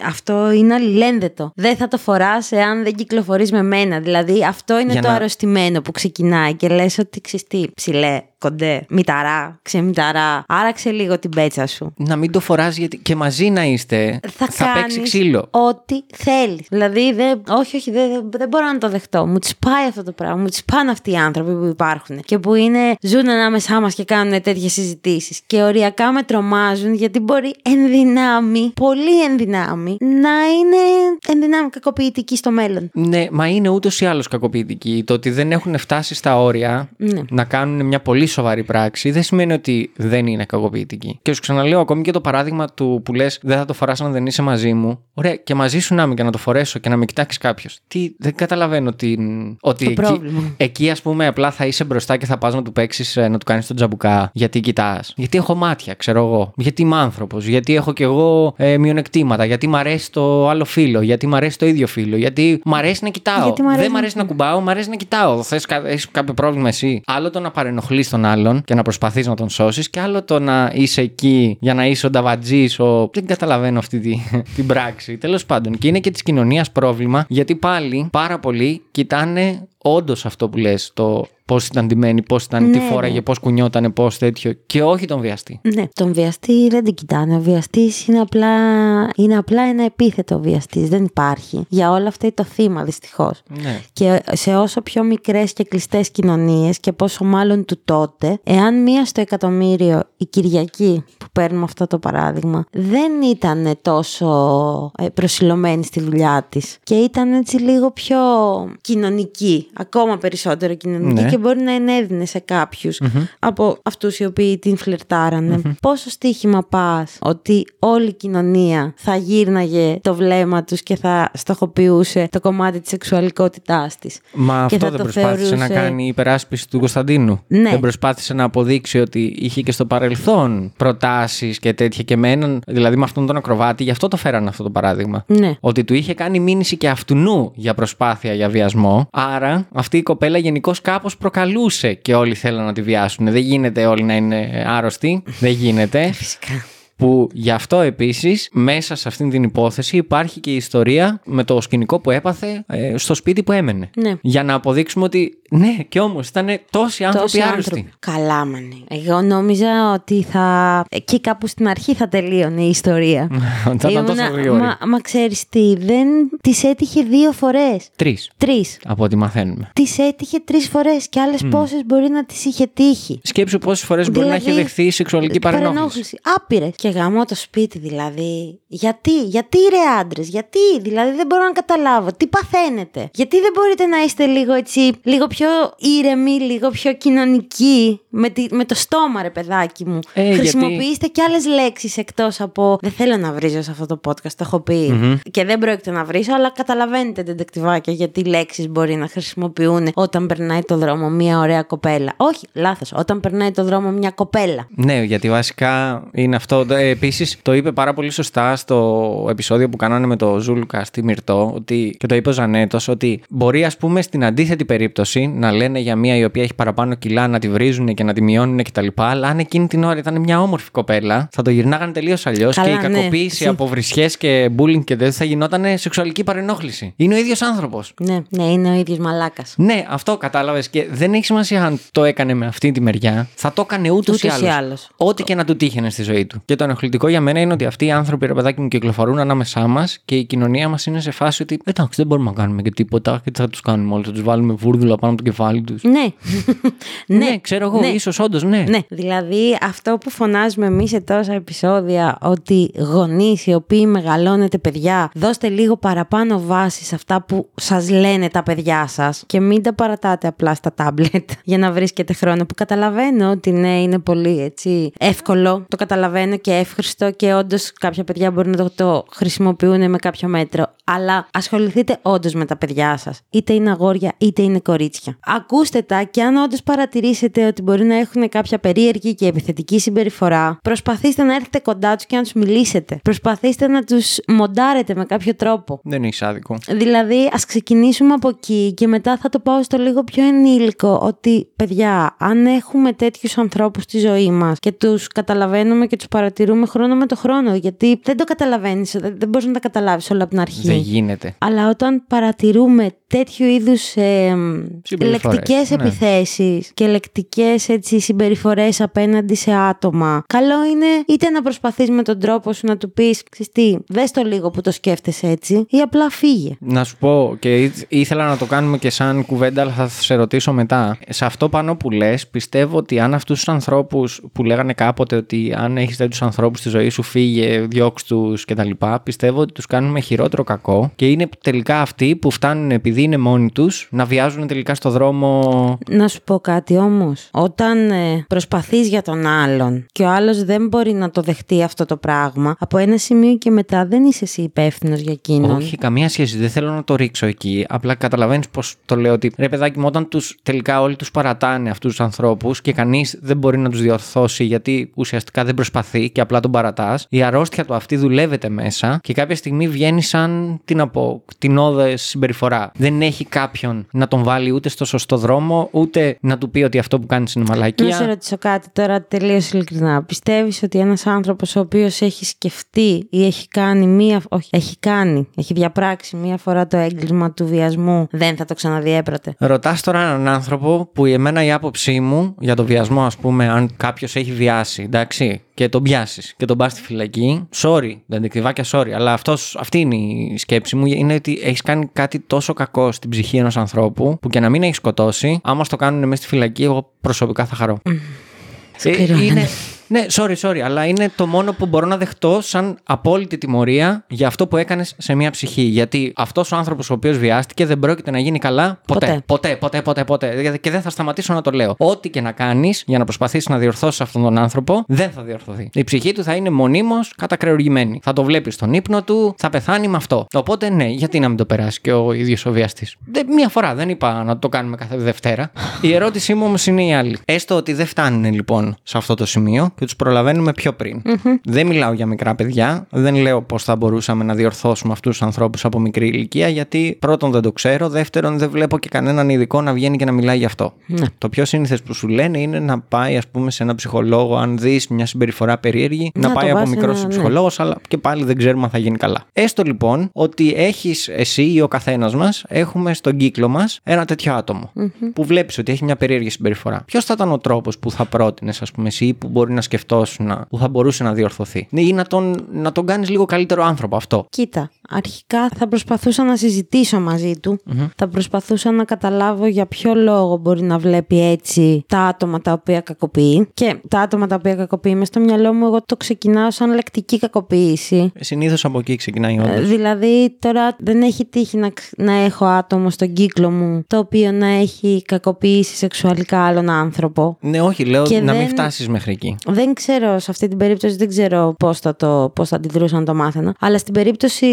αυτό είναι αλληλένδετο. Δεν θα το φοράς εάν δεν κυκλοφορείς με μένα. Δηλαδή, αυτό είναι Για το να- αρρωστημένο που ξεκινάει και λες ότι ξέρεις τι, ψηλέ, κοντέ, μηταρά, ξεμηταρά. Άραξε λίγο την πέτσα σου. Να μην το φοράς γιατί και μαζί να είστε. θα, παίξει κάνεις ξύλο. Ό,τι θέλεις. Δηλαδή, δεν, όχι, όχι, δεν, δεν, δεν μπορώ να το δεχτώ. Μου τσπάει αυτό το πράγμα. Μου τσπάνε αυτοί οι άνθρωποι που υπάρχουν και που είναι, ζουν ανάμεσά μας και κάνουν τέτοιες συζητήσεις. Και οριακά με τρομάζουν γιατί μπορεί εν δυνάμει, πολύ εν δυνάμει, να είναι εν δυνάμει κακοποιητική στο μέλλον. Ναι, μα είναι ούτως ή άλλως κακοποιητικοί. Το ότι δεν έχουν φτάσει στα όρια Ναι. να κάνουν μια πολύ σοβαρή πράξη δεν σημαίνει ότι δεν είναι κακοποιητικοί. Και σου ξαναλέω ακόμη και το παράδειγμα του που λες: Δεν θα το φοράς αν δεν είσαι μαζί μου. Ωραία, και μαζί σου να είμαι και να το φορέσω και να με κοιτάξεις κάποιος. Τι, δεν καταλαβαίνω τι, ότι Το εκεί, πρόβλημα. εκεί, ας πούμε, απλά θα είσαι μπροστά και θα πας να του παίξεις, να του κάνεις τον τζαμπουκά. Γιατί κοιτάς. Γιατί έχω μάτια, ξέρω εγώ. Γιατί είμαι άνθρωπος. Γιατί έχω κι εγώ ε, μειονεκτήματα. Γιατί μ' αρέσει το άλλο φίλο. Γιατί μ' αρέσει το ίδιο φίλο. Γιατί μ' αρέσει να κοιτάω. Γιατί μ' αρέσει Δεν μ' να- αρέσει να κουμπάω, μ' αρέσει να κοιτάω. Θες έχεις κάποιο πρόβλημα εσύ; Άλλο το να παρενοχλείς τον άλλον και να προσπαθείς να τον σώσεις, και άλλο το να είσαι εκεί για να είσαι ο νταβατζής. Ο... Δεν καταλαβαίνω αυτή τη, την πράξη. Τέλος πάντων. Και είναι και της κοινωνίας πρόβλημα, γιατί πάλι πάρα πολλοί κοιτάνε όντως αυτό που λες, το πώς ήταν ντυμένη, πώς ήταν, τι Ναι, φόραγε, ναι. πώς κουνιότανε, πώς τέτοιο, και όχι τον βιαστή. Ναι, τον βιαστή δεν την κοιτάνε. Ο βιαστής είναι απλά, είναι απλά ένα επίθετο ο βιαστής. Δεν υπάρχει. Για όλα αυτά είναι το θύμα, δυστυχώς. Ναι. Και σε όσο πιο μικρές και κλειστές κοινωνίες και πόσο μάλλον του τότε, εάν μία στο εκατομμύριο η Κυριακή, που παίρνουμε αυτό το παράδειγμα, δεν ήταν τόσο ε, προσιλωμένη στη δουλειά της και ήταν έτσι λίγο πιο κοινωνική, ακόμα περισσότερο κοινωνική Ναι. και μπορεί να ενέδινε σε καποιους από αυτούς οι οποίοι την φλερτάρανε. Πόσο στοίχημα πας ότι όλη η κοινωνία θα γύρναγε το βλέμμα τους και θα στοχοποιούσε το κομμάτι της σεξουαλικότητάς της. Μα Και αυτό θα δεν το προσπάθησε να θεωρούσε- κάνει η υπεράσπιση του Κωνσταντίνου. Ναι. Δεν προσπάθησε να αποδείξει ότι είχε και στο παρελθόν προτάσεις και τέτοια και με έναν, δηλαδή με αυτόν τον ακροβάτη, γι' αυτό το φέρανε αυτό το παράδειγμα. Ναι. Ότι του είχε κάνει μήνυση και αυτού για προσπάθεια για βιασμό. Άρα αυτή η κοπέλα γενικώς κάπως προκαλούσε και όλοι θέλαν να τη βιάσουν. Δεν γίνεται όλοι να είναι άρρωστοι. Δεν γίνεται. Φυσικά. Που γι' αυτό επίσης, μέσα σε αυτήν την υπόθεση, υπάρχει και η ιστορία με το σκηνικό που έπαθε ε, στο σπίτι που έμενε. Ναι. Για να αποδείξουμε ότι ναι, και όμως ήταν τόσοι άνθρωποι Τόσοι άρρωστοι. άνθρωποι. Καλά, μανε. Εγώ νόμιζα ότι θα. εκεί κάπου στην αρχή θα τελείωνε η ιστορία. Θα ήταν τόσο Ήμουνα- γρήγορη. Μα, μα ξέρεις τι, δεν τη έτυχε δύο φορές. Τρεις, Τρεις. από ό,τι μαθαίνουμε. Τη έτυχε τρεις φορές και άλλες mm. πόσες μπορεί να τη είχε τύχει. Σκέψου πόσες φορές μπορεί να έχει Δηλαδή, δεχθεί σεξουαλική παρενόχληση. Άπειρες. Και γάμω το σπίτι δηλαδή. Γιατί, γιατί ρε άντρες, γιατί, δηλαδή δεν μπορώ να καταλάβω. Τι παθαίνετε. Γιατί δεν μπορείτε να είστε λίγο έτσι, λίγο πιο ήρεμοι, λίγο πιο κοινωνικοί. Με, τη, με το στόμα, ρε παιδάκι μου. Ε, γιατί- Χρησιμοποιήστε κι άλλες λέξεις εκτός από. Δεν θέλω να βρίζω σε αυτό το podcast, το έχω πει. Και δεν πρόκειται να βρίσω, αλλά καταλαβαίνετε, τεντεκτιβάκια, γιατί λέξεις μπορεί να χρησιμοποιούν όταν περνάει το δρόμο μια ωραία κοπέλα. Όχι, λάθος. Όταν περνάει το δρόμο μια κοπέλα. Ναι, γιατί βασικά είναι αυτό. Ε, Επίσης, το είπε πάρα πολύ σωστά στο επεισόδιο που κάνανε με το Ζούλουκα στη Μυρτό, ότι, και το είπε ο Ζανέτος, ότι μπορεί, ας πούμε, στην αντίθετη περίπτωση να λένε για μία η οποία έχει παραπάνω κιλά να τη βρίζουν και να τη μειώνουν κτλ. Αλλά αν εκείνη την ώρα ήταν μια όμορφη κοπέλα, θα το γυρνάγανε τελείως αλλιώς και Καλά, η ναι. κακοποίηση Συ- από βρισιές και bullying και τέτοια θα γινόταν σεξουαλική παρενόχληση. Είναι ο ίδιος άνθρωπος. Ναι, ναι, είναι ο ίδιος μαλάκας. Ναι, αυτό κατάλαβες. Και δεν έχει σημασία αν το έκανε με αυτή τη μεριά. Θα το έκανε ούτως ή Ούτως ή άλλως. άλλως. Ό,τι και να του τύχαινε στη ζωή του. Και τον ενοχλητικό για μένα είναι ότι αυτοί οι άνθρωποι, ρε παιδάκι μου, κυκλοφορούν ανάμεσά μας και η κοινωνία μας είναι σε φάση ότι εντάξει, δεν μπορούμε να κάνουμε και τίποτα και τι θα τους κάνουμε όλοι. Θα τους βάλουμε βούρδουλα πάνω από το κεφάλι τους. Ναι. ναι, ξέρω εγώ, ναι. ίσως όντως, ναι. Ναι, δηλαδή αυτό που φωνάζουμε εμείς σε τόσα επεισόδια ότι γονείς οι οποίοι μεγαλώνετε παιδιά, δώστε λίγο παραπάνω βάση σε αυτά που σας λένε τα παιδιά σας και μην τα παρατάτε απλά στα τάμπλετ για να βρίσκετε χρόνο. Που καταλαβαίνω ότι ναι, είναι πολύ έτσι εύκολο, το καταλαβαίνω και εύχριστο και όντως κάποια παιδιά μπορεί να το, το χρησιμοποιούν με κάποιο μέτρο. Αλλά ασχοληθείτε όντως με τα παιδιά σας. Είτε είναι αγόρια είτε είναι κορίτσια. Ακούστε τα και αν όντως παρατηρήσετε ότι μπορεί να έχουν κάποια περίεργη και επιθετική συμπεριφορά, προσπαθήστε να έρθετε κοντά τους και να τους μιλήσετε. Προσπαθήστε να τους μοντάρετε με κάποιο τρόπο. Δεν έχει άδικο. Δηλαδή, ας ξεκινήσουμε από εκεί και μετά θα το πάω στο λίγο πιο ενήλικο. Ότι, παιδιά, αν έχουμε τέτοιους ανθρώπους στη ζωή μας και τους καταλαβαίνουμε και τους παρατηρούμε χρόνο με το χρόνο, γιατί δεν το καταλαβαίνεις, δεν, δεν μπορείς να τα καταλάβεις όλα από την αρχή. Δεν γίνεται. Αλλά όταν παρατηρούμε τέτοιου είδους ε, Συμπεριφορές, λεκτικές ναι. επιθέσεις και λεκτικές συμπεριφορές απέναντι σε άτομα, καλό είναι είτε να προσπαθείς με τον τρόπο σου να του πεις, τι, δες το λίγο που το σκέφτεσαι έτσι, ή απλά φύγε. Να σου πω και ήθ- ήθελα να το κάνουμε και σαν κουβέντα, αλλά θα σε ρωτήσω μετά. Σε αυτό πάνω που λες, πιστεύω ότι αν αυτούς τους ανθρώπους που λέγανε κάποτε ότι αν έχεις τέτοιους ανθρώπου στη ζωή σου, φύγε, διώξ τους κτλ., πιστεύω ότι τους κάνουμε χειρότερο κακό και είναι τελικά αυτοί που φτάνουν επειδή είναι μόνοι τους να βιάζουν τελικά στο δρόμο. Να σου πω κάτι όμως. Όταν ε, προσπαθείς για τον άλλον και ο άλλος δεν μπορεί να το δεχτεί αυτό το πράγμα, από ένα σημείο και μετά δεν είσαι εσύ υπεύθυνος για εκείνον. Όχι, καμία σχέση. Δεν θέλω να το ρίξω εκεί. Απλά καταλαβαίνεις πώ το λέω ότι ρε παιδάκι μου, όταν τους, τελικά όλοι τους παρατάνε αυτούς τους ανθρώπους και κανείς δεν μπορεί να τους διορθώσει γιατί ουσιαστικά δεν προσπαθεί και απλά τον παρατάς, η αρρώστια του αυτή δουλεύεται μέσα και κάποια στιγμή βγαίνει σαν, τι να πω, κτηνόδε συμπεριφορά. Δεν έχει κάποιον να τον βάλει ούτε στο σωστό δρόμο, ούτε να του πει ότι αυτό που κάνει είναι μαλακία. Να σε ρωτήσω κάτι τώρα τελείως ειλικρινά. Πιστεύεις ότι ένας άνθρωπος ο οποίος έχει σκεφτεί ή έχει κάνει μία. Όχι, έχει κάνει, έχει διαπράξει μία φορά το έγκλημα του βιασμού, δεν θα το ξαναδιέπρατε; Ρωτάς τώρα έναν άνθρωπο που εμένα η άποψή μου για το βιασμό, ας πούμε, αν κάποιος έχει βιάσει, εντάξει, και τον πιάσει και τον πας στη φυλακή. Sorry, δεν κρυβάκια, sorry, αλλά αυτός, αυτή είναι η σκέψη μου. Είναι ότι έχεις κάνει κάτι τόσο κακό στην ψυχή ενός ανθρώπου που και να μην έχεις σκοτώσει, άμα στο κάνουν μέσα στη φυλακή, εγώ προσωπικά θα χαρώ. Ε, Σκληρό είναι, είναι. Ναι, sorry, sorry, αλλά είναι το μόνο που μπορώ να δεχτώ σαν απόλυτη τιμωρία για αυτό που έκανες σε μια ψυχή. Γιατί αυτός ο άνθρωπος ο οποίος βιάστηκε δεν πρόκειται να γίνει καλά ποτέ. Ποτέ. Ποτέ, ποτέ, ποτέ, ποτέ. Και δεν θα σταματήσω να το λέω. Ό,τι και να κάνεις για να προσπαθήσεις να διορθώσεις αυτόν τον άνθρωπο, δεν θα διορθωθεί. Η ψυχή του θα είναι μονίμως κατακρεουργημένη. Θα το βλέπεις στον ύπνο του, θα πεθάνει με αυτό. Οπότε ναι, γιατί να μην το περάσει και ο ίδιος ο βιαστής; Μία φορά, δεν είπα να το κάνουμε κάθε Δευτέρα. Η ερώτησή μου όμως είναι η άλλη. Έστω ότι δεν φτάνουν λοιπόν σε αυτό το σημείο και τους προλαβαίνουμε πιο πριν. Δεν μιλάω για μικρά παιδιά. Δεν λέω πώς θα μπορούσαμε να διορθώσουμε αυτούς τους ανθρώπους από μικρή ηλικία, γιατί πρώτον δεν το ξέρω. Δεύτερον, δεν βλέπω και κανέναν ειδικό να βγαίνει και να μιλάει γι' αυτό. Ναι. Το πιο σύνηθες που σου λένε είναι να πάει, ας πούμε, σε ένα ψυχολόγο, αν δεις μια συμπεριφορά περίεργη, να, Να το πάει από πας μικρός ένα- ναι. ψυχολόγος, αλλά και πάλι δεν ξέρουμε αν θα γίνει καλά. Έστω λοιπόν ότι έχεις εσύ ή ο καθένας μας, έχουμε στον κύκλο μας ένα τέτοιο άτομο που βλέπεις ότι έχει μια περίεργη συμπεριφορά. Ποιος θα ήταν ο τρόπος που θα πρότεινες, ας πούμε, εσύ ή που μπορεί να σκεφτόσουν να- που θα μπορούσε να διορθωθεί. Ναι, Ή να τον, να τον κάνεις λίγο καλύτερο άνθρωπο αυτό. Κοίτα, αρχικά θα προσπαθούσα να συζητήσω μαζί του. Θα προσπαθούσα να καταλάβω για ποιο λόγο μπορεί να βλέπει έτσι τα άτομα τα οποία κακοποιεί. Και τα άτομα τα οποία κακοποιεί, μες στο μυαλό μου, εγώ το ξεκινάω σαν λεκτική κακοποίηση. Συνήθως από εκεί ξεκινάει όντως. Ε, Δηλαδή, τώρα δεν έχει τύχει να, ξ- να έχω άτομο στον κύκλο μου το οποίο να έχει κακοποιήσει σεξουαλικά άλλον άνθρωπο. Ναι, όχι, λέω και να μην δεν- φτάσεις μέχρι εκεί. Δεν ξέρω, σε αυτή την περίπτωση δεν ξέρω πώς θα, το, πώς θα αντιδρούσα να το μάθαινα. Αλλά στην περίπτωση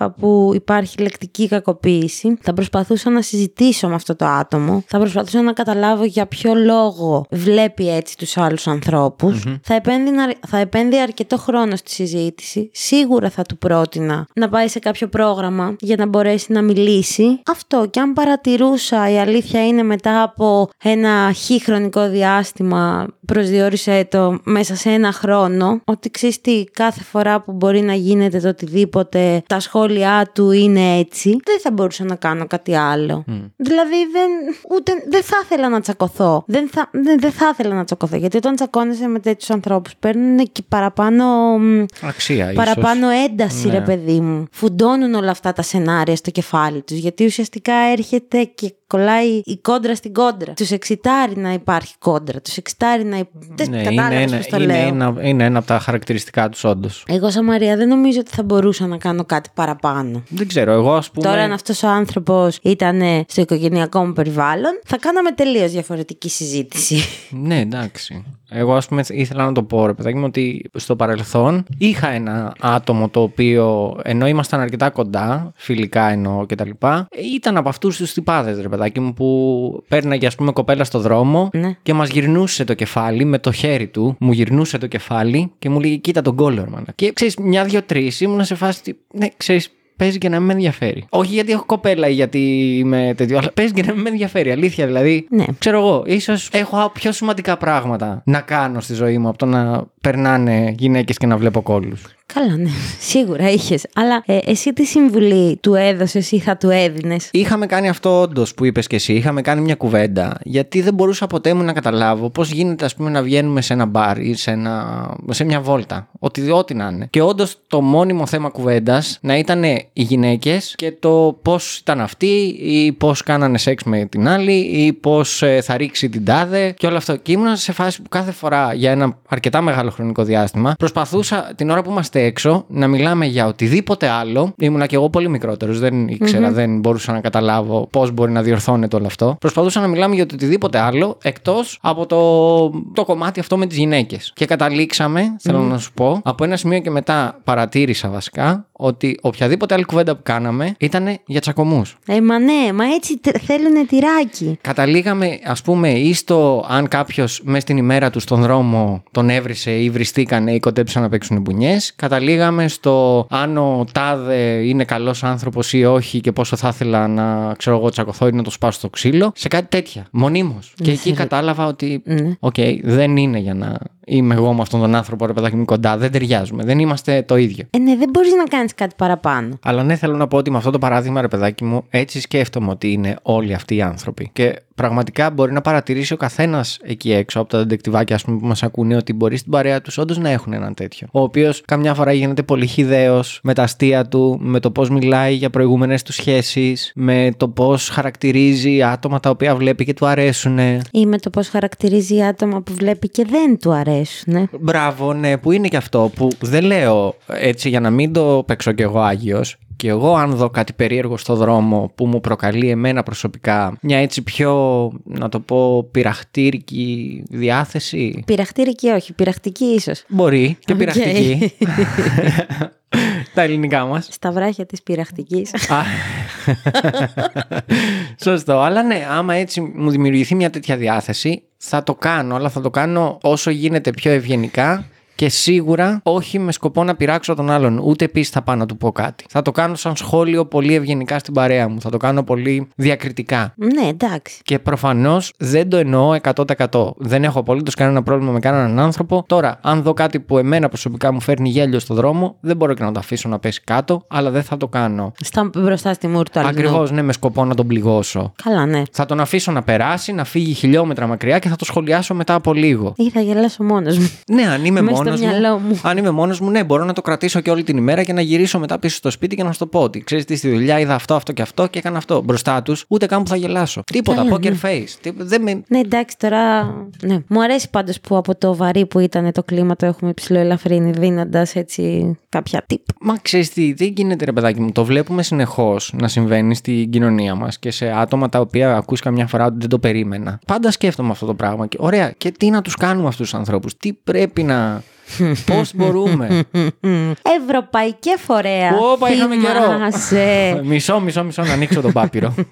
Α που υπάρχει λεκτική κακοποίηση, θα προσπαθούσα να συζητήσω με αυτό το άτομο. Θα προσπαθούσα να καταλάβω για ποιο λόγο βλέπει έτσι τους άλλους ανθρώπους. Θα, επένδυνα, θα επένδυα αρκετό χρόνο στη συζήτηση. Σίγουρα θα του πρότεινα να πάει σε κάποιο πρόγραμμα για να μπορέσει να μιλήσει. Αυτό και αν παρατηρούσα η αλήθεια είναι μετά από ένα χι χρονικό διάστημα προσδιορίσε το μέσα σε ένα χρόνο ότι ξέρεις τι κάθε φορά που μπορεί να γίνεται το οτιδήποτε τα σχόλιά του είναι έτσι, δεν θα μπορούσα να κάνω κάτι άλλο. Δηλαδή δεν, ούτε, δεν θα ήθελα να τσακωθώ. Δεν θα, δεν, δεν θα ήθελα να τσακωθώ. Γιατί όταν τσακώνεσαι με τέτοιους ανθρώπους παίρνουν και παραπάνω. μ, Αξία, ίσως. Παραπάνω ένταση, Ναι. ρε παιδί μου. Φουντώνουν όλα αυτά τα σενάρια στο κεφάλι τους. Γιατί ουσιαστικά έρχεται και κολλάει η κόντρα στην κόντρα. Τους εξητάρει να υπάρχει κόντρα. Τους εξητάρει να. Δεν Ναι, είναι, κατάλαβες ένα, πώς το είναι, λέω. ένα, είναι ένα από τα χαρακτηριστικά τους, όντως. Εγώ, σαν Μαρία, δεν νομίζω ότι θα μπορούσα να κάνω κάτι παραπάνω. Δεν ξέρω, εγώ ας πούμε. Τώρα, αν αυτός ο άνθρωπος ήταν στο οικογενειακό μου περιβάλλον, θα κάναμε τελείως διαφορετική συζήτηση. Ναι, εντάξει. Εγώ, ας πούμε, ήθελα να το πω, ρε παιδάκι μου, ότι στο παρελθόν είχα ένα άτομο το οποίο, ενώ ήμασταν αρκετά κοντά, φιλικά εννοώ κτλ., ήταν από αυτούς τους τυπάδες, ρε παιδάκι μου, που παίρναγε, ας πούμε, κοπέλα στο δρόμο Ναι. και μας γυρνούσε το κεφάλι με το χέρι του, μου γυρνούσε το κεφάλι και μου λέγε: Κοίτα τον κόλλορ, μάνα. Και ξέρεις, μια-δυο-τρει ήμουν σε φάση. ότι, Ναι, ξέρεις, παίζει και να μην με ενδιαφέρει. Όχι γιατί έχω κοπέλα ή γιατί είμαι τέτοιο, αλλά παίζει και να μην με ενδιαφέρει. Αλήθεια δηλαδή. Ναι. Ξέρω εγώ, ίσως έχω πιο σημαντικά πράγματα να κάνω στη ζωή μου από το να περνάνε γυναίκες και να βλέπω κόλλους. Καλά, ναι. Σίγουρα είχες. Αλλά ε, εσύ τι συμβουλή του έδωσες ή θα του έδινες; Είχαμε κάνει αυτό όντως που είπες και εσύ. Είχαμε κάνει μια κουβέντα. Γιατί δεν μπορούσα ποτέ μου να καταλάβω πώς γίνεται, ας πούμε, να βγαίνουμε σε ένα μπαρ ή σε, ένα, σε μια βόλτα. Ότι, ό,τι να είναι. Και όντως το μόνιμο θέμα κουβέντας να ήταν οι γυναίκες και το πώς ήταν αυτή ή πώς κάνανε σεξ με την άλλη ή πώς θα ρίξει την τάδε και όλο αυτό. Και ήμουν σε φάση που κάθε φορά για ένα αρκετά μεγάλο χρονικό διάστημα προσπαθούσα την ώρα που είμαστε έξω να μιλάμε για οτιδήποτε άλλο. Ήμουνα και εγώ πολύ μικρότερος, δεν ήξερα, δεν μπορούσα να καταλάβω πώς μπορεί να διορθώνεται όλο αυτό. Προσπαθούσα να μιλάμε για το οτιδήποτε άλλο εκτός από το, το κομμάτι αυτό με τις γυναίκες. Και καταλήξαμε, θέλω να σου πω, από ένα σημείο και μετά παρατήρησα βασικά ότι οποιαδήποτε άλλη κουβέντα που κάναμε ήταν για τσακωμούς. Ε, μα ναι, μα έτσι θέλουν τυράκι. Καταλήγαμε, ας πούμε, ή στο αν κάποιος μέσα στην ημέρα του στον δρόμο τον έβρισε ή βριστήκανε ή κοντέψαν να παίξουν μπουνιές. Καταλήγαμε στο αν ο τάδε είναι καλός άνθρωπος ή όχι και πόσο θα ήθελα να ξέρω εγώ τσακωθώ ή να το σπάσω στο ξύλο. Σε κάτι τέτοια. Μονίμως. Και εκεί κατάλαβα ότι. Ναι. Οκ, δεν είναι για να είμαι εγώ με αυτόν τον άνθρωπο, ρε παιδάκι μου κοντά. Δεν ταιριάζουμε. Δεν είμαστε το ίδιο. Ε, ναι, δεν μπορείς να κάνεις κάτι παραπάνω. Αλλά ναι, θέλω να πω ότι με αυτό το παράδειγμα, ρε παιδάκι μου, έτσι σκέφτομαι ότι είναι όλοι αυτοί οι άνθρωποι. Και πραγματικά μπορεί να παρατηρήσει ο καθένας εκεί έξω από τα δεντεκτιβάκια, ας πούμε, που μας ακούνε, ότι μπορεί στην παρέα τους όντως να έχουν έναν τέτοιο. Ο οποίος καμιά φορά γίνεται πολύ χυδαίος με τα αστεία του, με το πώς μιλάει για προηγούμενες του σχέσεις, με το πώς χαρακτηρίζει άτομα τα οποία βλέπει και του αρέσουν. Ή με το πώς χαρακτηρίζει άτομα που βλέπει και δεν του αρέσουν. ε. Μπράβο, ναι, που είναι και αυτό που δεν λέω έτσι για να μην το παίξω κι εγώ Άγιος. Και εγώ αν δω κάτι περίεργο στο δρόμο που μου προκαλεί εμένα προσωπικά μια έτσι πιο, να το πω, πειραχτήρικη διάθεση. Πειραχτήρικη όχι, πειραχτική ίσως. Μπορεί και Οκ. πειραχτική. Τα ελληνικά μας. Στα βράχια της πειραχτικής. Α, Σωστό. Αλλά ναι, άμα έτσι μου δημιουργηθεί μια τέτοια διάθεση, θα το κάνω, αλλά θα το κάνω όσο γίνεται πιο ευγενικά και σίγουρα όχι με σκοπό να πειράξω τον άλλον. Ούτε επίσης θα πάω να του πω κάτι. Θα το κάνω σαν σχόλιο πολύ ευγενικά στην παρέα μου. Θα το κάνω πολύ διακριτικά. ναι, εντάξει. Και προφανώς δεν το εννοώ 100%. Δεν έχω απολύτως κανένα πρόβλημα με κανέναν άνθρωπο. Τώρα, αν δω κάτι που εμένα προσωπικά μου φέρνει γέλιο στο δρόμο, δεν μπορώ και να το αφήσω να πέσει κάτω, αλλά δεν θα το κάνω. Στα, μπροστά στη μούρη του αλλού. Ακριβώς, ναι, με σκοπό να τον πληγώσω. Καλά, ναι. Θα τον αφήσω να περάσει, να φύγει χιλιόμετρα μακριά και θα το σχολιάσω μετά από λίγο. Ή θα γελάσω μόνος μου. Ναι, αν είμαι Μες στο μόνος μυαλό μου. Αν είμαι μόνος μου, ναι, μπορώ να το κρατήσω και όλη την ημέρα και να γυρίσω μετά πίσω στο σπίτι και να σου το πω ότι ξέρεις τι στη δουλειά είδα αυτό, αυτό και αυτό και έκανα αυτό. Μπροστά τους, ούτε καν που θα γελάσω. Τίποτα, Καλά, poker ναι. face. Τι- Δεν με... Ναι, εντάξει, τώρα. Ναι. Μου αρέσει πάντως που από το βαρύ που ήταν το κλίμα το έχουμε υψηλό ελαφρύνει, δίνοντας έτσι κάποια tip. Μα ξέρεις τι, τι γίνεται, ρε παιδάκι μου. Το βλέπουμε συνεχώς να συμβαίνει στην κοινωνία μας και σε άτομα τα οποία ακούς καμιά φορά ότι δεν το περίμενα. Πάντα σκέφτομαι αυτό το πράγμα. Και, ωραία, και τι να τους κάνουμε αυτούς τους ανθρώπους, τι πρέπει να. Πώς μπορούμε; Ευρωπαϊκέ φορέα. Όπα, είχαμε καιρό. Θυμάσαι. μισό, μισό, μισό να ανοίξω τον πάπυρο.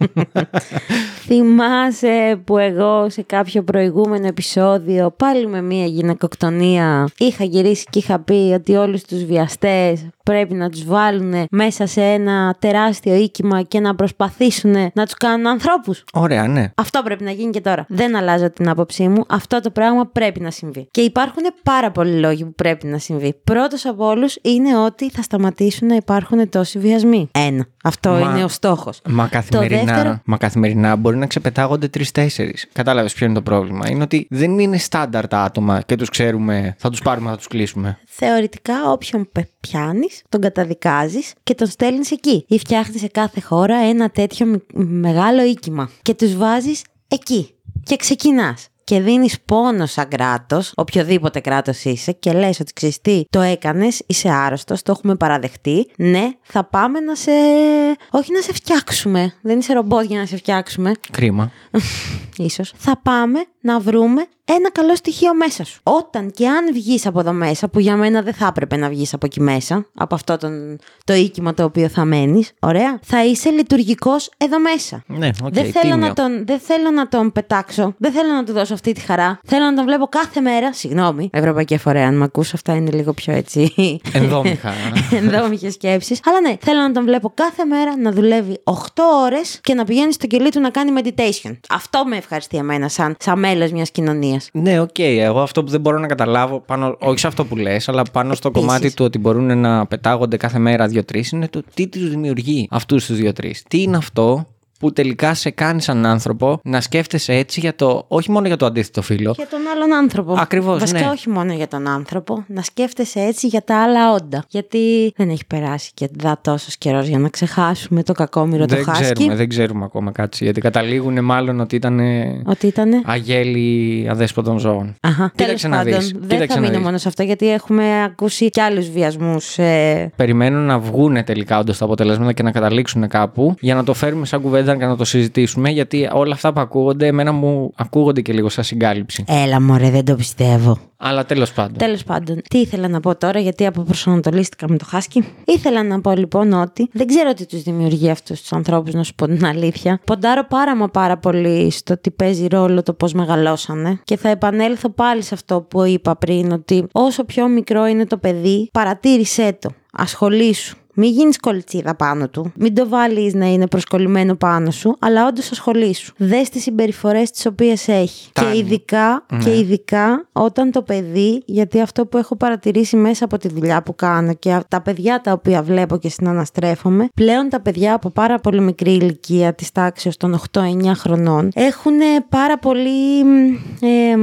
Θυμάσαι που εγώ σε κάποιο προηγούμενο επεισόδιο πάλι με μία γυναικοκτονία είχα γυρίσει και είχα πει ότι όλους τους βιαστές πρέπει να τους βάλουν μέσα σε ένα τεράστιο οίκημα και να προσπαθήσουν να τους κάνουν ανθρώπους. Ωραία, ναι. Αυτό πρέπει να γίνει και τώρα. Δεν αλλάζω την άποψή μου. Αυτό το πράγμα πρέπει να συμβεί. Και υπάρχουν πάρα πολλοί λόγοι που πρέπει να συμβεί. Πρώτος από όλους είναι ότι θα σταματήσουν να υπάρχουν τόσοι βιασμοί. Ένα. Αυτό Μα- είναι ο στόχος. Μα καθημερινά, δεύτερο- μα καθημερινά μπορεί να ξεπετάγονται τρει-τέσσερι. Κατάλαβες ποιο είναι το πρόβλημα; Είναι ότι δεν είναι στάνταρ τα άτομα και τους ξέρουμε, θα τους πάρουμε, θα τους κλείσουμε. Θεωρητικά, όποιον πιάνεις, τον καταδικάζεις και τον στέλνεις εκεί. Ή φτιάχνεις σε κάθε χώρα ένα τέτοιο μι- μεγάλο οίκημα. Και τους βάζεις εκεί. Και ξεκινάς. Και δίνεις πόνο σαν κράτος, οποιοδήποτε κράτος είσαι, και λες ότι ξέρεις τι, το έκανες, είσαι άρρωστος, το έχουμε παραδεχτεί. Ναι, θα πάμε να σε. Όχι να σε φτιάξουμε. Δεν είσαι ρομπότ για να σε φτιάξουμε. Κρίμα. ίσως, θα πάμε να βρούμε ένα καλό στοιχείο μέσα σου. Όταν και αν βγεις από εδώ μέσα, που για μένα δεν θα έπρεπε να βγεις από εκεί μέσα, από αυτό τον, το οίκημα το οποίο θα μένεις, ωραία, θα είσαι λειτουργικός εδώ μέσα. Ναι, οκ, δεν, θέλω τίμιο. να τον, δεν θέλω να τον πετάξω. Δεν θέλω να του δώσω αυτή τη χαρά. Θέλω να τον βλέπω κάθε μέρα. Συγγνώμη, Ευρωπαϊκή Φορέα, αν με ακούς, αυτά είναι λίγο πιο έτσι. Ενδόμυχα. Ενδόμυχες σκέψεις. Αλλά ναι, θέλω να τον βλέπω κάθε μέρα να δουλεύει 8 ώρες και να πηγαίνει στο κελί του να κάνει meditation. Αυτό με ευχαριστεί εμένα σαν, σαν μέλος μιας κοινωνίας. Ναι, οκ. Εγώ αυτό που δεν μπορώ να καταλάβω, πάνω, όχι σε αυτό που λες, αλλά πάνω στο Επίσης. κομμάτι του ότι μπορούν να πετάγονται κάθε μέρα δύο-τρεις, είναι το τι τους δημιουργεί αυτούς τους δύο-τρεις. Τι είναι αυτό που τελικά σε κάνει σαν άνθρωπο να σκέφτεσαι έτσι για το, όχι μόνο για το αντίθετο φύλλο. Για τον άλλον άνθρωπο. Ακριβώς, Βασικά, ναι. όχι μόνο για τον άνθρωπο. Να σκέφτεσαι έτσι για τα άλλα όντα. Γιατί δεν έχει περάσει και δα τόσος καιρός για να ξεχάσουμε το κακόμοιρο το Δεν χάσκι. ξέρουμε, δεν ξέρουμε ακόμα κάτι. Γιατί καταλήγουν μάλλον ότι ήταν Ότι ήτανε. αγέλη αδέσποτων ζώων. Αχα. Κοίταξε Τέλος να πάντων, δεις. δεν Κοίταξε θα να μείνω δεις. μόνο σε αυτό, γιατί έχουμε ακούσει κι άλλους βιασμούς. Ε, Περιμένω να βγουν τελικά όντως τα αποτελέσματα και να καταλήξουν κάπου για να το φέρουμε σαν κουβέντα και να το συζητήσουμε. Γιατί όλα αυτά που ακούγονται, εμένα μου ακούγονται και λίγο σαν συγκάλυψη. Έλα, μωρέ, δεν το πιστεύω. Αλλά τέλος πάντων. Τέλος πάντων, τι ήθελα να πω τώρα, γιατί αποπροσανατολίστηκα με το χάσκι. Ήθελα να πω λοιπόν ότι δεν ξέρω τι τους δημιουργεί αυτούς τους ανθρώπους, να σου πω την αλήθεια. Ποντάρω πάρα μα πάρα πολύ στο τι παίζει ρόλο το πώς μεγαλώσανε. Και θα επανέλθω πάλι σε αυτό που είπα πριν, ότι όσο πιο μικρό είναι το παιδί, παρατήρησέ το. Ασχολήσου. Μην γίνεις κολτσίδα πάνω του. Μην το βάλεις να είναι προσκολλημένο πάνω σου, αλλά όντως ασχολήσου. Δες τις συμπεριφορές τις οποίες έχει. Τάνι. Και ειδικά, και ειδικά όταν το παιδί, γιατί αυτό που έχω παρατηρήσει μέσα από τη δουλειά που κάνω και α- τα παιδιά τα οποία βλέπω και συναναστρέφομαι, πλέον τα παιδιά από πάρα πολύ μικρή ηλικία, της τάξης των 8-9 χρονών, έχουν πάρα πολύ. Ε,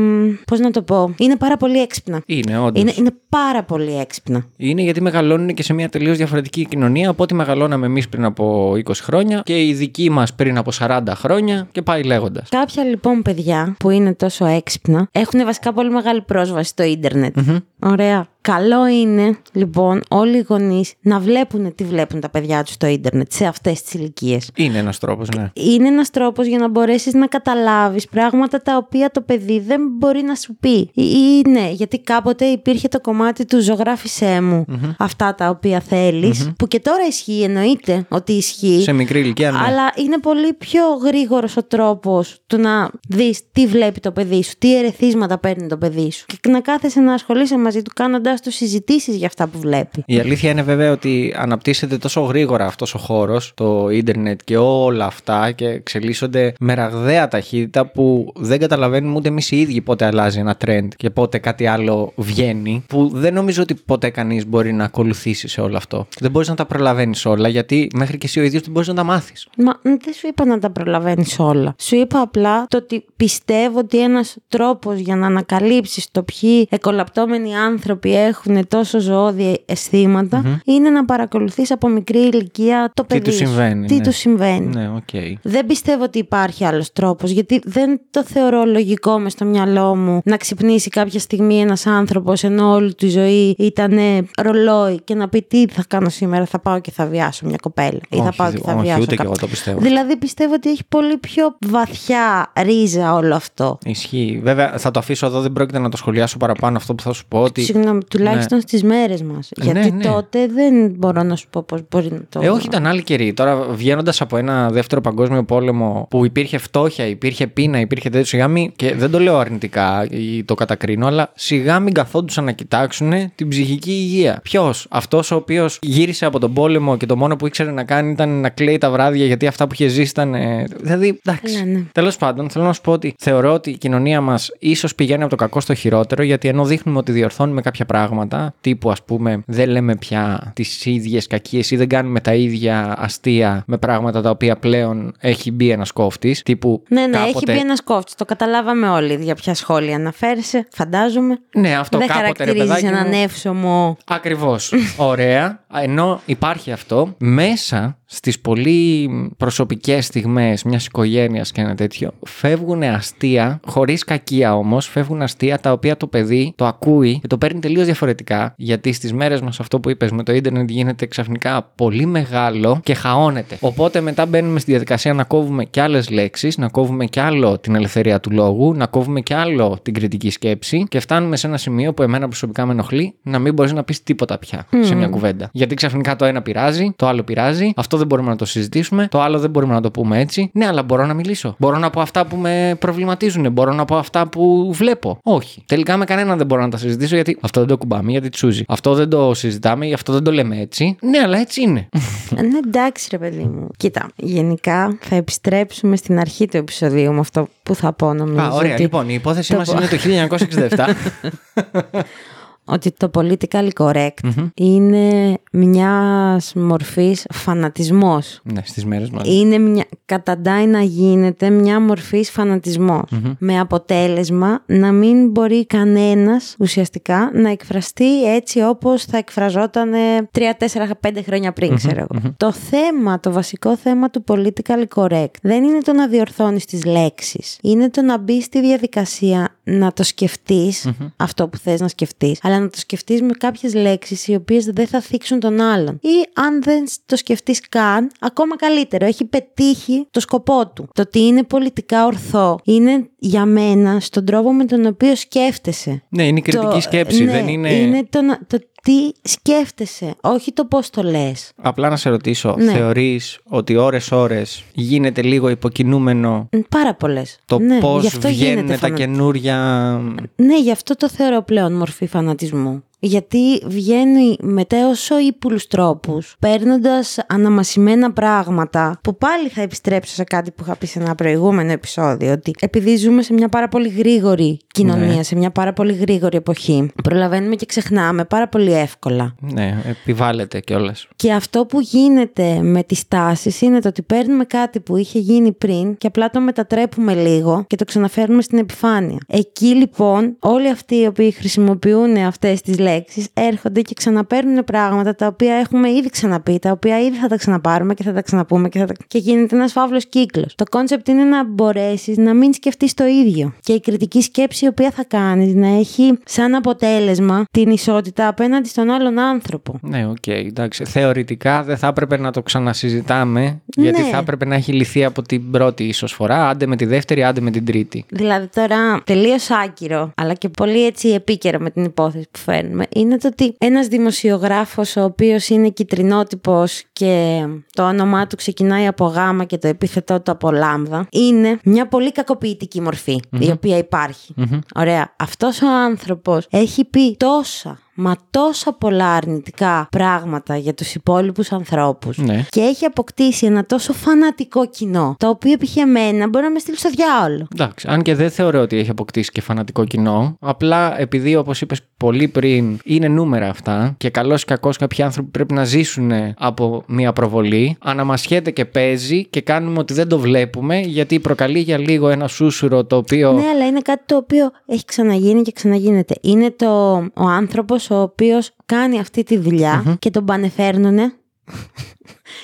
Πώς να το πω, είναι πάρα πολύ έξυπνα. Είναι, όντως. Είναι, είναι πάρα πολύ έξυπνα. Είναι γιατί μεγαλώνουν και σε μια τελείως διαφορετική κοινωνία από ό,τι μεγαλώναμε εμείς πριν από 20 χρόνια και οι δικοί μας πριν από 40 χρόνια και πάει λέγοντας. Κάποια λοιπόν παιδιά που είναι τόσο έξυπνα έχουν βασικά πολύ μεγάλη πρόσβαση στο ιντερνετ Ωραία. Καλό είναι λοιπόν όλοι οι γονείς να βλέπουν τι βλέπουν τα παιδιά τους στο ίντερνετ σε αυτές τις ηλικίες. Είναι ένας τρόπος, ναι. Είναι ένας τρόπος για να μπορέσεις να καταλάβεις πράγματα τα οποία το παιδί δεν μπορεί να σου πει. Ή, ή ναι, γιατί κάποτε υπήρχε το κομμάτι του ζωγράφησέ μου αυτά τα οποία θέλεις, που και τώρα ισχύει, εννοείται ότι ισχύει. Σε μικρή ηλικία, ναι. Αλλά είναι πολύ πιο γρήγορος ο τρόπος του να δεις τι βλέπει το παιδί σου, τι ερεθίσματα παίρνει το παιδί σου. Και να κάθεσαι να ασχολείσαι μαζί του κάνοντά του συζητήσεις για αυτά που βλέπει. Η αλήθεια είναι βέβαια ότι αναπτύσσεται τόσο γρήγορα αυτός ο χώρος, το ίντερνετ και όλα αυτά και εξελίσσονται με ραγδαία ταχύτητα που δεν καταλαβαίνουμε ούτε εμείς οι ίδιοι πότε αλλάζει ένα trend και πότε κάτι άλλο βγαίνει. Που δεν νομίζω ότι ποτέ κανείς μπορεί να ακολουθήσει σε όλο αυτό. Δεν μπορείς να τα προλαβαίνεις όλα γιατί μέχρι και εσύ ο ίδιος δεν μπορείς να τα μάθεις. Μα μ, δεν σου είπα να τα προλαβαίνεις όλα. Σου είπα απλά το ότι πιστεύω ότι ένας τρόπος για να ανακαλύψεις το ποιοι εκκολαπτόμενοι άνθρωποι έχουν τόσο ζωώδη αισθήματα είναι να παρακολουθείς από μικρή ηλικία το Τι παιδί. τους σου. συμβαίνει. Τι ναι. τους συμβαίνει. Ναι, οκ. Δεν πιστεύω ότι υπάρχει άλλος τρόπος, γιατί δεν το θεωρώ λογικό μες στο μυαλό μου να ξυπνήσει κάποια στιγμή ένας άνθρωπος ενώ όλη του η ζωή ήταν ρολόι και να πει τι θα κάνω σήμερα, θα πάω και θα βιάσω μια κοπέλα ή θα Όχι, πάω και θα όχι, βιάσω. ούτε κι κάποιον. εγώ το πιστεύω. Δηλαδή πιστεύω ότι έχει πολύ πιο βαθιά ρίζα όλο αυτό. Ισχύει. Βέβαια, θα το αφήσω εδώ, δεν πρόκειται να το σχολιάσω παραπάνω αυτό που θα σου πω. Ότι Συγγνώμη, τουλάχιστον στις μέρες μας. Ναι, Γιατί ναι. τότε δεν μπορώ να σου πω πώς μπορεί να το... Ε, όχι, ήταν άλλη καιρή. Τώρα βγαίνοντας από ένα δεύτερο παγκόσμιο πόλεμο που υπήρχε φτώχεια, υπήρχε πείνα, υπήρχε τέτοιο σιγά μην, και δεν το λέω αρνητικά ή το κατακρίνω, αλλά σιγά μην καθόντουσαν να κοιτάξουν την ψυχική υγεία. Ποιος, αυτός ο οποίος γύρισε από τον πόλεμο και το μόνο που ήξερε να κάνει ήταν να κλαίει τα βράδια γιατί αυτά που είχε ζήσει ήταν. ε, Δηλαδή, εντάξει. Καλά, ναι. Τέλος πάντων, θέλω να σου πω ότι θεωρώ ότι η κοινωνία μας ίσως πηγαίνει από το κακό στο χειρότερο, γιατί ενώ δείχνουμε ότι διορθώνουμε κάποια πράγματα, τύπου ας πούμε δεν λέμε πια τις ίδιες κακίες ή δεν κάνουμε τα ίδια αστεία με πράγματα τα οποία πλέον έχει μπει ένας κόφτης. Τύπου Ναι, ναι, κάποτε... έχει μπει ένας κόφτης. Το καταλάβαμε όλοι για ποια σχόλια αναφέρεσαι, φαντάζομαι. Ναι, αυτό Δεν κάποτε ρε χαρακτηρίζει παιδάκι έναν μου... εύσωμο. Ακριβώς. Ωραία. Ενώ υπάρχει αυτό, μέσα στις πολύ προσωπικές στιγμές μιας οικογένειας και ένα τέτοιο, φεύγουν αστεία, χωρίς κακία όμως, φεύγουν αστεία τα οποία το παιδί το ακούει και το παίρνει τελείως διαφορετικά. Γιατί στις μέρες μας αυτό που είπες με το ίντερνετ γίνεται ξαφνικά πολύ μεγάλο και χαώνεται. Οπότε μετά μπαίνουμε στη διαδικασία να κόβουμε και άλλες λέξεις, να κόβουμε και άλλο την ελευθερία του λόγου, να κόβουμε και άλλο την κριτική σκέψη και φτάνουμε σε ένα σημείο που εμένα προσωπικά με ενοχλεί να μην μπορείς να πεις τίποτα πια σε μια κουβέντα. Γιατί ξαφνικά το ένα πειράζει, το άλλο πειράζει, αυτό δεν μπορούμε να το συζητήσουμε, το άλλο δεν μπορούμε να το πούμε έτσι. Ναι, αλλά μπορώ να μιλήσω. Μπορώ να πω αυτά που με προβληματίζουν, μπορώ να πω αυτά που βλέπω. Όχι. Τελικά με κανέναν δεν μπορώ να τα συζητήσω γιατί αυτό δεν το κουμπάμε, γιατί τσούζει. Αυτό δεν το συζητάμε, αυτό δεν το λέμε έτσι. Ναι, αλλά έτσι είναι. Ε, Ναι, εντάξει, ρε παιδί μου. Κοίτα, γενικά θα επιστρέψουμε στην αρχή του επεισοδίου με αυτό που θα πω, νομίζω. Α, ωραία. ότι- Λοιπόν, η υπόθεσή το μας πω. είναι το 1967. ότι το political correct είναι μιας μορφής φανατισμός. ναι, στις μέρες μα. Είναι μια, καταντάει να γίνεται μια μορφής φανατισμός. Με αποτέλεσμα να μην μπορεί κανένας ουσιαστικά να εκφραστεί έτσι όπως θα εκφραζόταν 3, 4, 5 χρόνια πριν, ξέρω εγώ. Το θέμα, το βασικό θέμα του political correct δεν είναι το να διορθώνεις τις λέξεις. Είναι το να μπει στη διαδικασία να το σκεφτεις αυτό που θες να σκεφτείς, αλλά να το σκεφτείς με κάποιες λέξεις οι οποίες δεν θα θίξουν τον άλλον. Ή αν δεν το σκεφτείς καν, ακόμα καλύτερο, έχει πετύχει το σκοπό του. Το ότι είναι πολιτικά ορθό είναι για μένα στον τρόπο με τον οποίο σκέφτεσαι. Ναι, είναι η κριτική Το- σκέψη. ναι, δεν είναι... Είναι το, να- το τι σκέφτεσαι, όχι το πώς το λες. Απλά να σε ρωτήσω, Ναι. θεωρείς ότι ώρες-ώρες γίνεται λίγο υποκινούμενο Μ, Πάρα πολλές. το ναι, πώς γι' αυτό βγαίνουν γίνεται τα φανα- καινούρια... Ναι, γι' αυτό το θεωρώ πλέον μορφή φανατισμού. Γιατί βγαίνει με τόσο ύπουλους τρόπους, παίρνοντας αναμασιμένα πράγματα, που πάλι θα επιστρέψω σε κάτι που είχα πει σε ένα προηγούμενο επεισόδιο, ότι επειδή ζούμε σε μια πάρα πολύ γρήγορη κοινωνία, Ναι. σε μια πάρα πολύ γρήγορη εποχή, προλαβαίνουμε και ξεχνάμε πάρα πολύ εύκολα. Ναι, επιβάλλεται κιόλας. Και αυτό που γίνεται με τις τάσεις είναι το ότι παίρνουμε κάτι που είχε γίνει πριν και απλά το μετατρέπουμε λίγο και το ξαναφέρνουμε στην επιφάνεια. Εκεί λοιπόν όλοι αυτοί οι οποίοι χρησιμοποιούν αυτές τις λέξεις έρχονται και ξαναπαίρνουν πράγματα τα οποία έχουμε ήδη ξαναπεί, τα οποία ήδη θα τα ξαναπάρουμε και θα τα ξαναπούμε και, θα τα... και γίνεται ένας φαύλος κύκλος. Το κόνσεπτ είναι να μπορέσεις να μην σκεφτείς το ίδιο. Και η κριτική σκέψη η οποία θα κάνεις να έχει σαν αποτέλεσμα την ισότητα απέναντι στον άλλον άνθρωπο. Ναι, οκ, εντάξει. Θεωρητικά δεν θα έπρεπε να το ξανασυζητάμε, γιατί Ναι. θα έπρεπε να έχει λυθεί από την πρώτη ίσως φορά, άντε με τη δεύτερη, άντε με την τρίτη. Δηλαδή τώρα τελείως άκυρο, αλλά και πολύ έτσι επίκαιρο με την υπόθεση που φέρνουμε, είναι το ότι ένας δημοσιογράφος ο οποίος είναι κίτρινος τύπος και το όνομά του ξεκινάει από γάμα και το επίθετό του από λάμδα, είναι μια πολύ κακοποιητική μορφή η οποία υπάρχει. Ωραία. Αυτός ο άνθρωπος έχει πει τόσα Μα τόσα πολλά αρνητικά πράγματα για τους υπόλοιπους ανθρώπους Ναι. και έχει αποκτήσει ένα τόσο φανατικό κοινό το οποίο επί εμένα μπορεί να με στείλει στο διάολο. Εντάξει, αν και δεν θεωρώ ότι έχει αποκτήσει και φανατικό κοινό, απλά επειδή όπως είπες πολύ πριν, είναι νούμερα αυτά και καλός ή κακός κάποιοι άνθρωποι πρέπει να ζήσουν από μια προβολή, αναμασχέται και παίζει και κάνουμε ότι δεν το βλέπουμε γιατί προκαλεί για λίγο ένα σούσουρο το οποίο. Ναι, αλλά είναι κάτι το οποίο έχει ξαναγίνει και ξαναγίνεται. Είναι το, ο άνθρωπος ο οποίος κάνει αυτή τη δουλειά και τον πανεφέρνουνε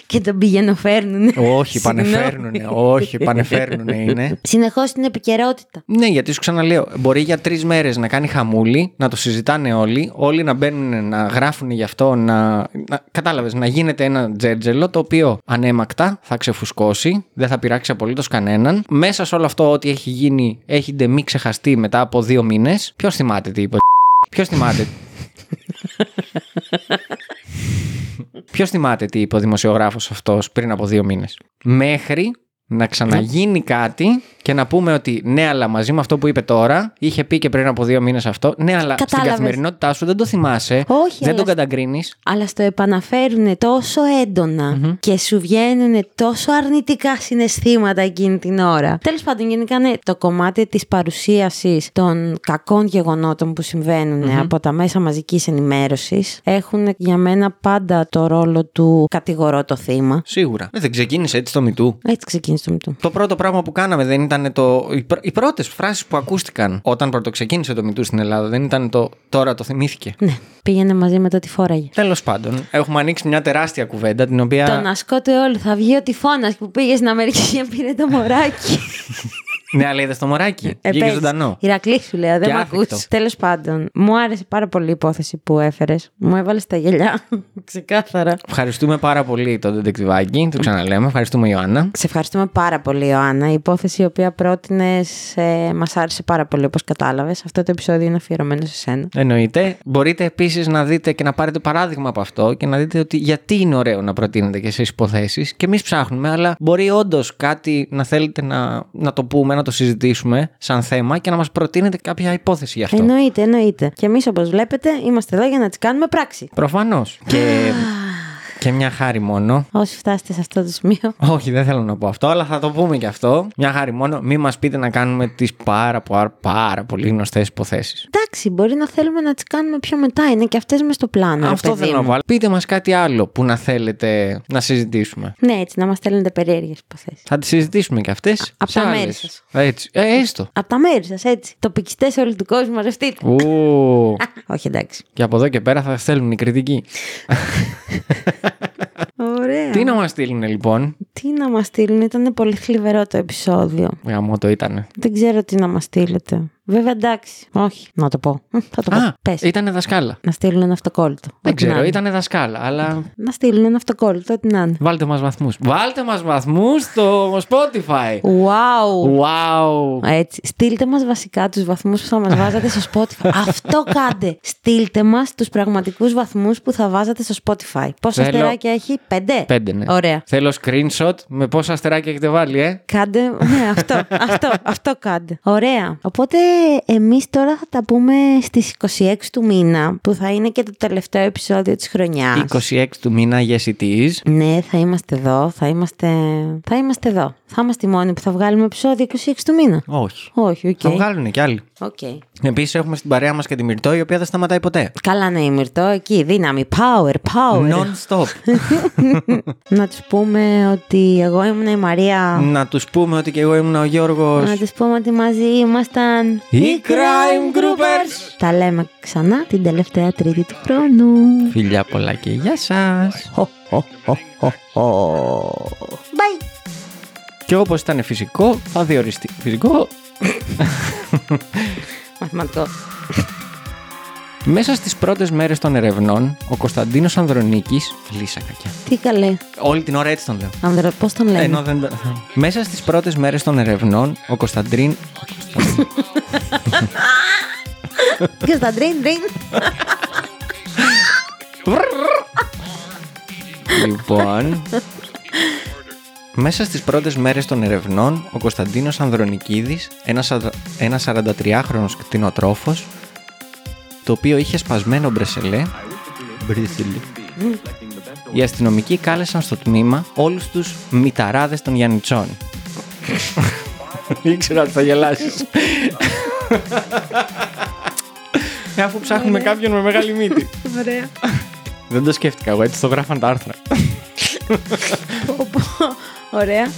και τον πηγαινοφέρνουνε. Όχι, πανεφέρνουνε. Όχι, πανεφέρνουνε είναι. Συνεχώς στην επικαιρότητα. Ναι, γιατί σου ξαναλέω, μπορεί για τρεις μέρες να κάνει χαμούλη, να το συζητάνε όλοι, όλοι να μπαίνουν να γράφουν γι' αυτό, να. να Κατάλαβες, να γίνεται ένα τζέρτζελο το οποίο ανέμακτα θα ξεφουσκώσει, δεν θα πειράξει απολύτως κανέναν. Μέσα σε όλο αυτό, ό,τι έχει γίνει, έχει ντε μη ξεχαστεί μετά από δύο μήνες. Ποιος θυμάται τι είπε. Ποιος θυμάται; Ποιος θυμάται τι είπε ο δημοσιογράφος αυτός πριν από δύο μήνες; Μέχρι να ξαναγίνει κάτι και να πούμε ότι ναι, αλλά μαζί με αυτό που είπε τώρα, είχε πει και πριν από δύο μήνες αυτό. Ναι, αλλά στην Κατάλαβες. καθημερινότητά σου δεν το θυμάσαι. Όχι, δεν αλλά τον καταγκρίνεις. αλλά στο επαναφέρουν τόσο έντονα και σου βγαίνουν τόσο αρνητικά συναισθήματα εκείνη την ώρα. Τέλος πάντων, γενικά ναι, το κομμάτι της παρουσίασης των κακών γεγονότων που συμβαινουν από τα μέσα μαζικής ενημέρωσης έχουν για μένα πάντα το ρόλο του κατηγορώ το θύμα. Σίγουρα. Ε, δεν ξεκίνησε έτσι το μητού. Έτσι ξεκίνησε το μητού. Το πρώτο πράγμα που κάναμε δεν ήταν το. Οι, πρω... οι πρώτες φράσεις που ακούστηκαν όταν πρώτο ξεκίνησε το μητού στην Ελλάδα δεν ήταν το τώρα το θυμήθηκε. Ναι, πήγαινε μαζί με το τι φόραγε. Τέλος πάντων, έχουμε ανοίξει μια τεράστια κουβέντα την οποία. Τον ασκό του όλου θα βγει ότι φώνας που πήγε στην Αμερική και πήρε το μωράκι. Ναι, αλλά είδες το μωράκι. Βγήκε παίζει. ζωντανό. Ηρακλή σου λέω, δεν Και με άθικτο. ακούς. Τέλος πάντων, μου άρεσε πάρα πολύ η υπόθεση που έφερες. Μου έβαλες τα γελιά. Ξεκάθαρα. Ευχαριστούμε πάρα πολύ το ντετεκτιβάκι. Το ξαναλέμε. Ευχαριστούμε, Ιωάννα. Σε ευχαριστούμε πάρα πολύ, Ιωάννα. Η υπόθεση η οποία πρότεινε ε, μας άρεσε πάρα πολύ, όπως κατάλαβες. Αυτό το επεισόδιο είναι αφιερωμένο σε σένα. Εννοείται. Μπορείτε επίσης να δείτε και να πάρετε παράδειγμα από αυτό και να δείτε ότι γιατί είναι ωραίο να προτείνετε και εσείς υποθέσεις. Και εμείς ψάχνουμε, αλλά μπορεί όντως κάτι να θέλετε να, να το πούμε, να το συζητήσουμε σαν θέμα και να μας προτείνετε κάποια υπόθεση γι' αυτό. Εννοείται, εννοείται. Και εμείς, όπως βλέπετε, είμαστε εδώ για να τις κάνουμε πράξη. Προφανώς. και, και μια χάρη μόνο. Όσοι φτάσετε σε αυτό το σημείο. Όχι, δεν θέλω να πω αυτό, αλλά θα το πούμε και αυτό. Μια χάρη μόνο. Μην μας πείτε να κάνουμε τις πάρα, πάρα, πάρα πολύ γνωστές υποθέσεις. Εντάξει, μπορεί να θέλουμε να τις κάνουμε πιο μετά. Είναι και αυτές μες στο πλάνο. ρε Αυτό παιδί θέλω να μου. βάλω. Πείτε μας κάτι άλλο που να θέλετε να συζητήσουμε. Ναι, έτσι, να μας στέλνετε περίεργε υποθέσεις. Θα τις συζητήσουμε και αυτές. απ' τα μέρη σας. Έτσι. Ε, έστω. Από τα μέρη σας, έτσι. Τοπικιστές όλου του κόσμου, μαζευτείτε. Ου. Όχι, εντάξει. και από εδώ και πέρα θα στέλνουν οι κριτικοί. Ωραία. Τι να μας στείλουν λοιπόν; Τι να μας στείλουν, ήταν πολύ θλιβερό το επεισόδιο. Γαμό το ήτανε. Δεν ξέρω τι να μας στείλετε. Βέβαια, εντάξει. Όχι, να το πω. Μ, Θα το πω. Α, Πες. ήτανε δασκάλα. Να στείλουν ένα αυτοκόλλητο. Δεν Ό,τι να ξέρω, είναι. ήτανε δασκάλα, αλλά Να στείλουν ένα αυτοκόλλητο, ό,τι να είναι. βάλτε μας βαθμούς. Βάλτε μας βαθμούς στο Spotify. Wow. Wow. Έτσι. Στείλτε μας βασικά τους βαθμούς που θα μας βάζατε στο Spotify. Αυτό κάντε. Στείλτε μας τους πραγματικούς βαθμούς που θα βάζατε στο Spotify. Πόσα Θέλω- αστεράκια έχει, πέντε. Πέντε, ναι. Ωραία. Θέλω screenshot με πόσα αστεράκια έχετε βάλει, ε. Κάντε, ναι, αυτό, αυτό, αυτό κάντε. Ωραία. Οπότε εμείς τώρα θα τα πούμε στις 26 του μήνα, που θα είναι και το τελευταίο επεισόδιο της χρονιάς. 26 του μήνα, yes it is. Ναι, θα είμαστε εδώ, θα είμαστε, θα είμαστε εδώ. Θα είμαστε οι μόνοι που θα βγάλουμε επεισόδιο 26 του μήνα. Όχι. Όχι, οκ. Θα βγάλουν κι άλλοι. Οκ. Επίσης έχουμε στην παρέα μας και τη Μυρτώ, η οποία δεν σταματάει ποτέ. Καλά ναι, η Μυρτώ, εκεί, δύναμη, power, power. Non-stop. Να τους πούμε ότι εγώ ήμουν η Μαρία. Να τους πούμε ότι και εγώ ήμουν ο Γιώργος. Να τους πούμε ότι μαζί ήμασταν οι Crime Groupers. Τα λέμε ξανά την τελευταία Τρίτη του χρόνου. Φιλιά πολλά και γεια σας. Χω, χω, χω, χω, χω. Bye. Και όπως ήταν φυσικό, θα διοριστεί. Φυσικό. Μαθηματικό. Μέσα στις πρώτες μέρες των ερευνών, ο Κωνσταντίνος Ανδρονίκης. Λύσα κακιά. Τι καλέ. Όλη την ώρα έτσι τον λέω. Ανδρο, πώς τον λέμε. Ενώ δεν... Μέσα στις πρώτες μέρες των ερευνών, ο Κωνσταντίν... Και στα ντριν ντριν. λοιπόν... Μέσα στις πρώτες μέρες των ερευνών, ο Κωνσταντίνος Ανδρονικίδης, ένας, αρα- ένας 43χρονος κτηνοτρόφος, το οποίο είχε σπασμένο μπρεσελέ, μπρεσελέ. οι αστυνομικοί κάλεσαν στο τμήμα όλους τους μηταράδες των Γιαννιτσών. Ήξερα ότι θα γελάσεις. Ε, Αφού ψάχνουμε κάποιον με μεγάλη μύτη. Ωραία. Δεν το σκέφτηκα εγώ, έτσι το γράφαν τα άρθρα. Ωραία.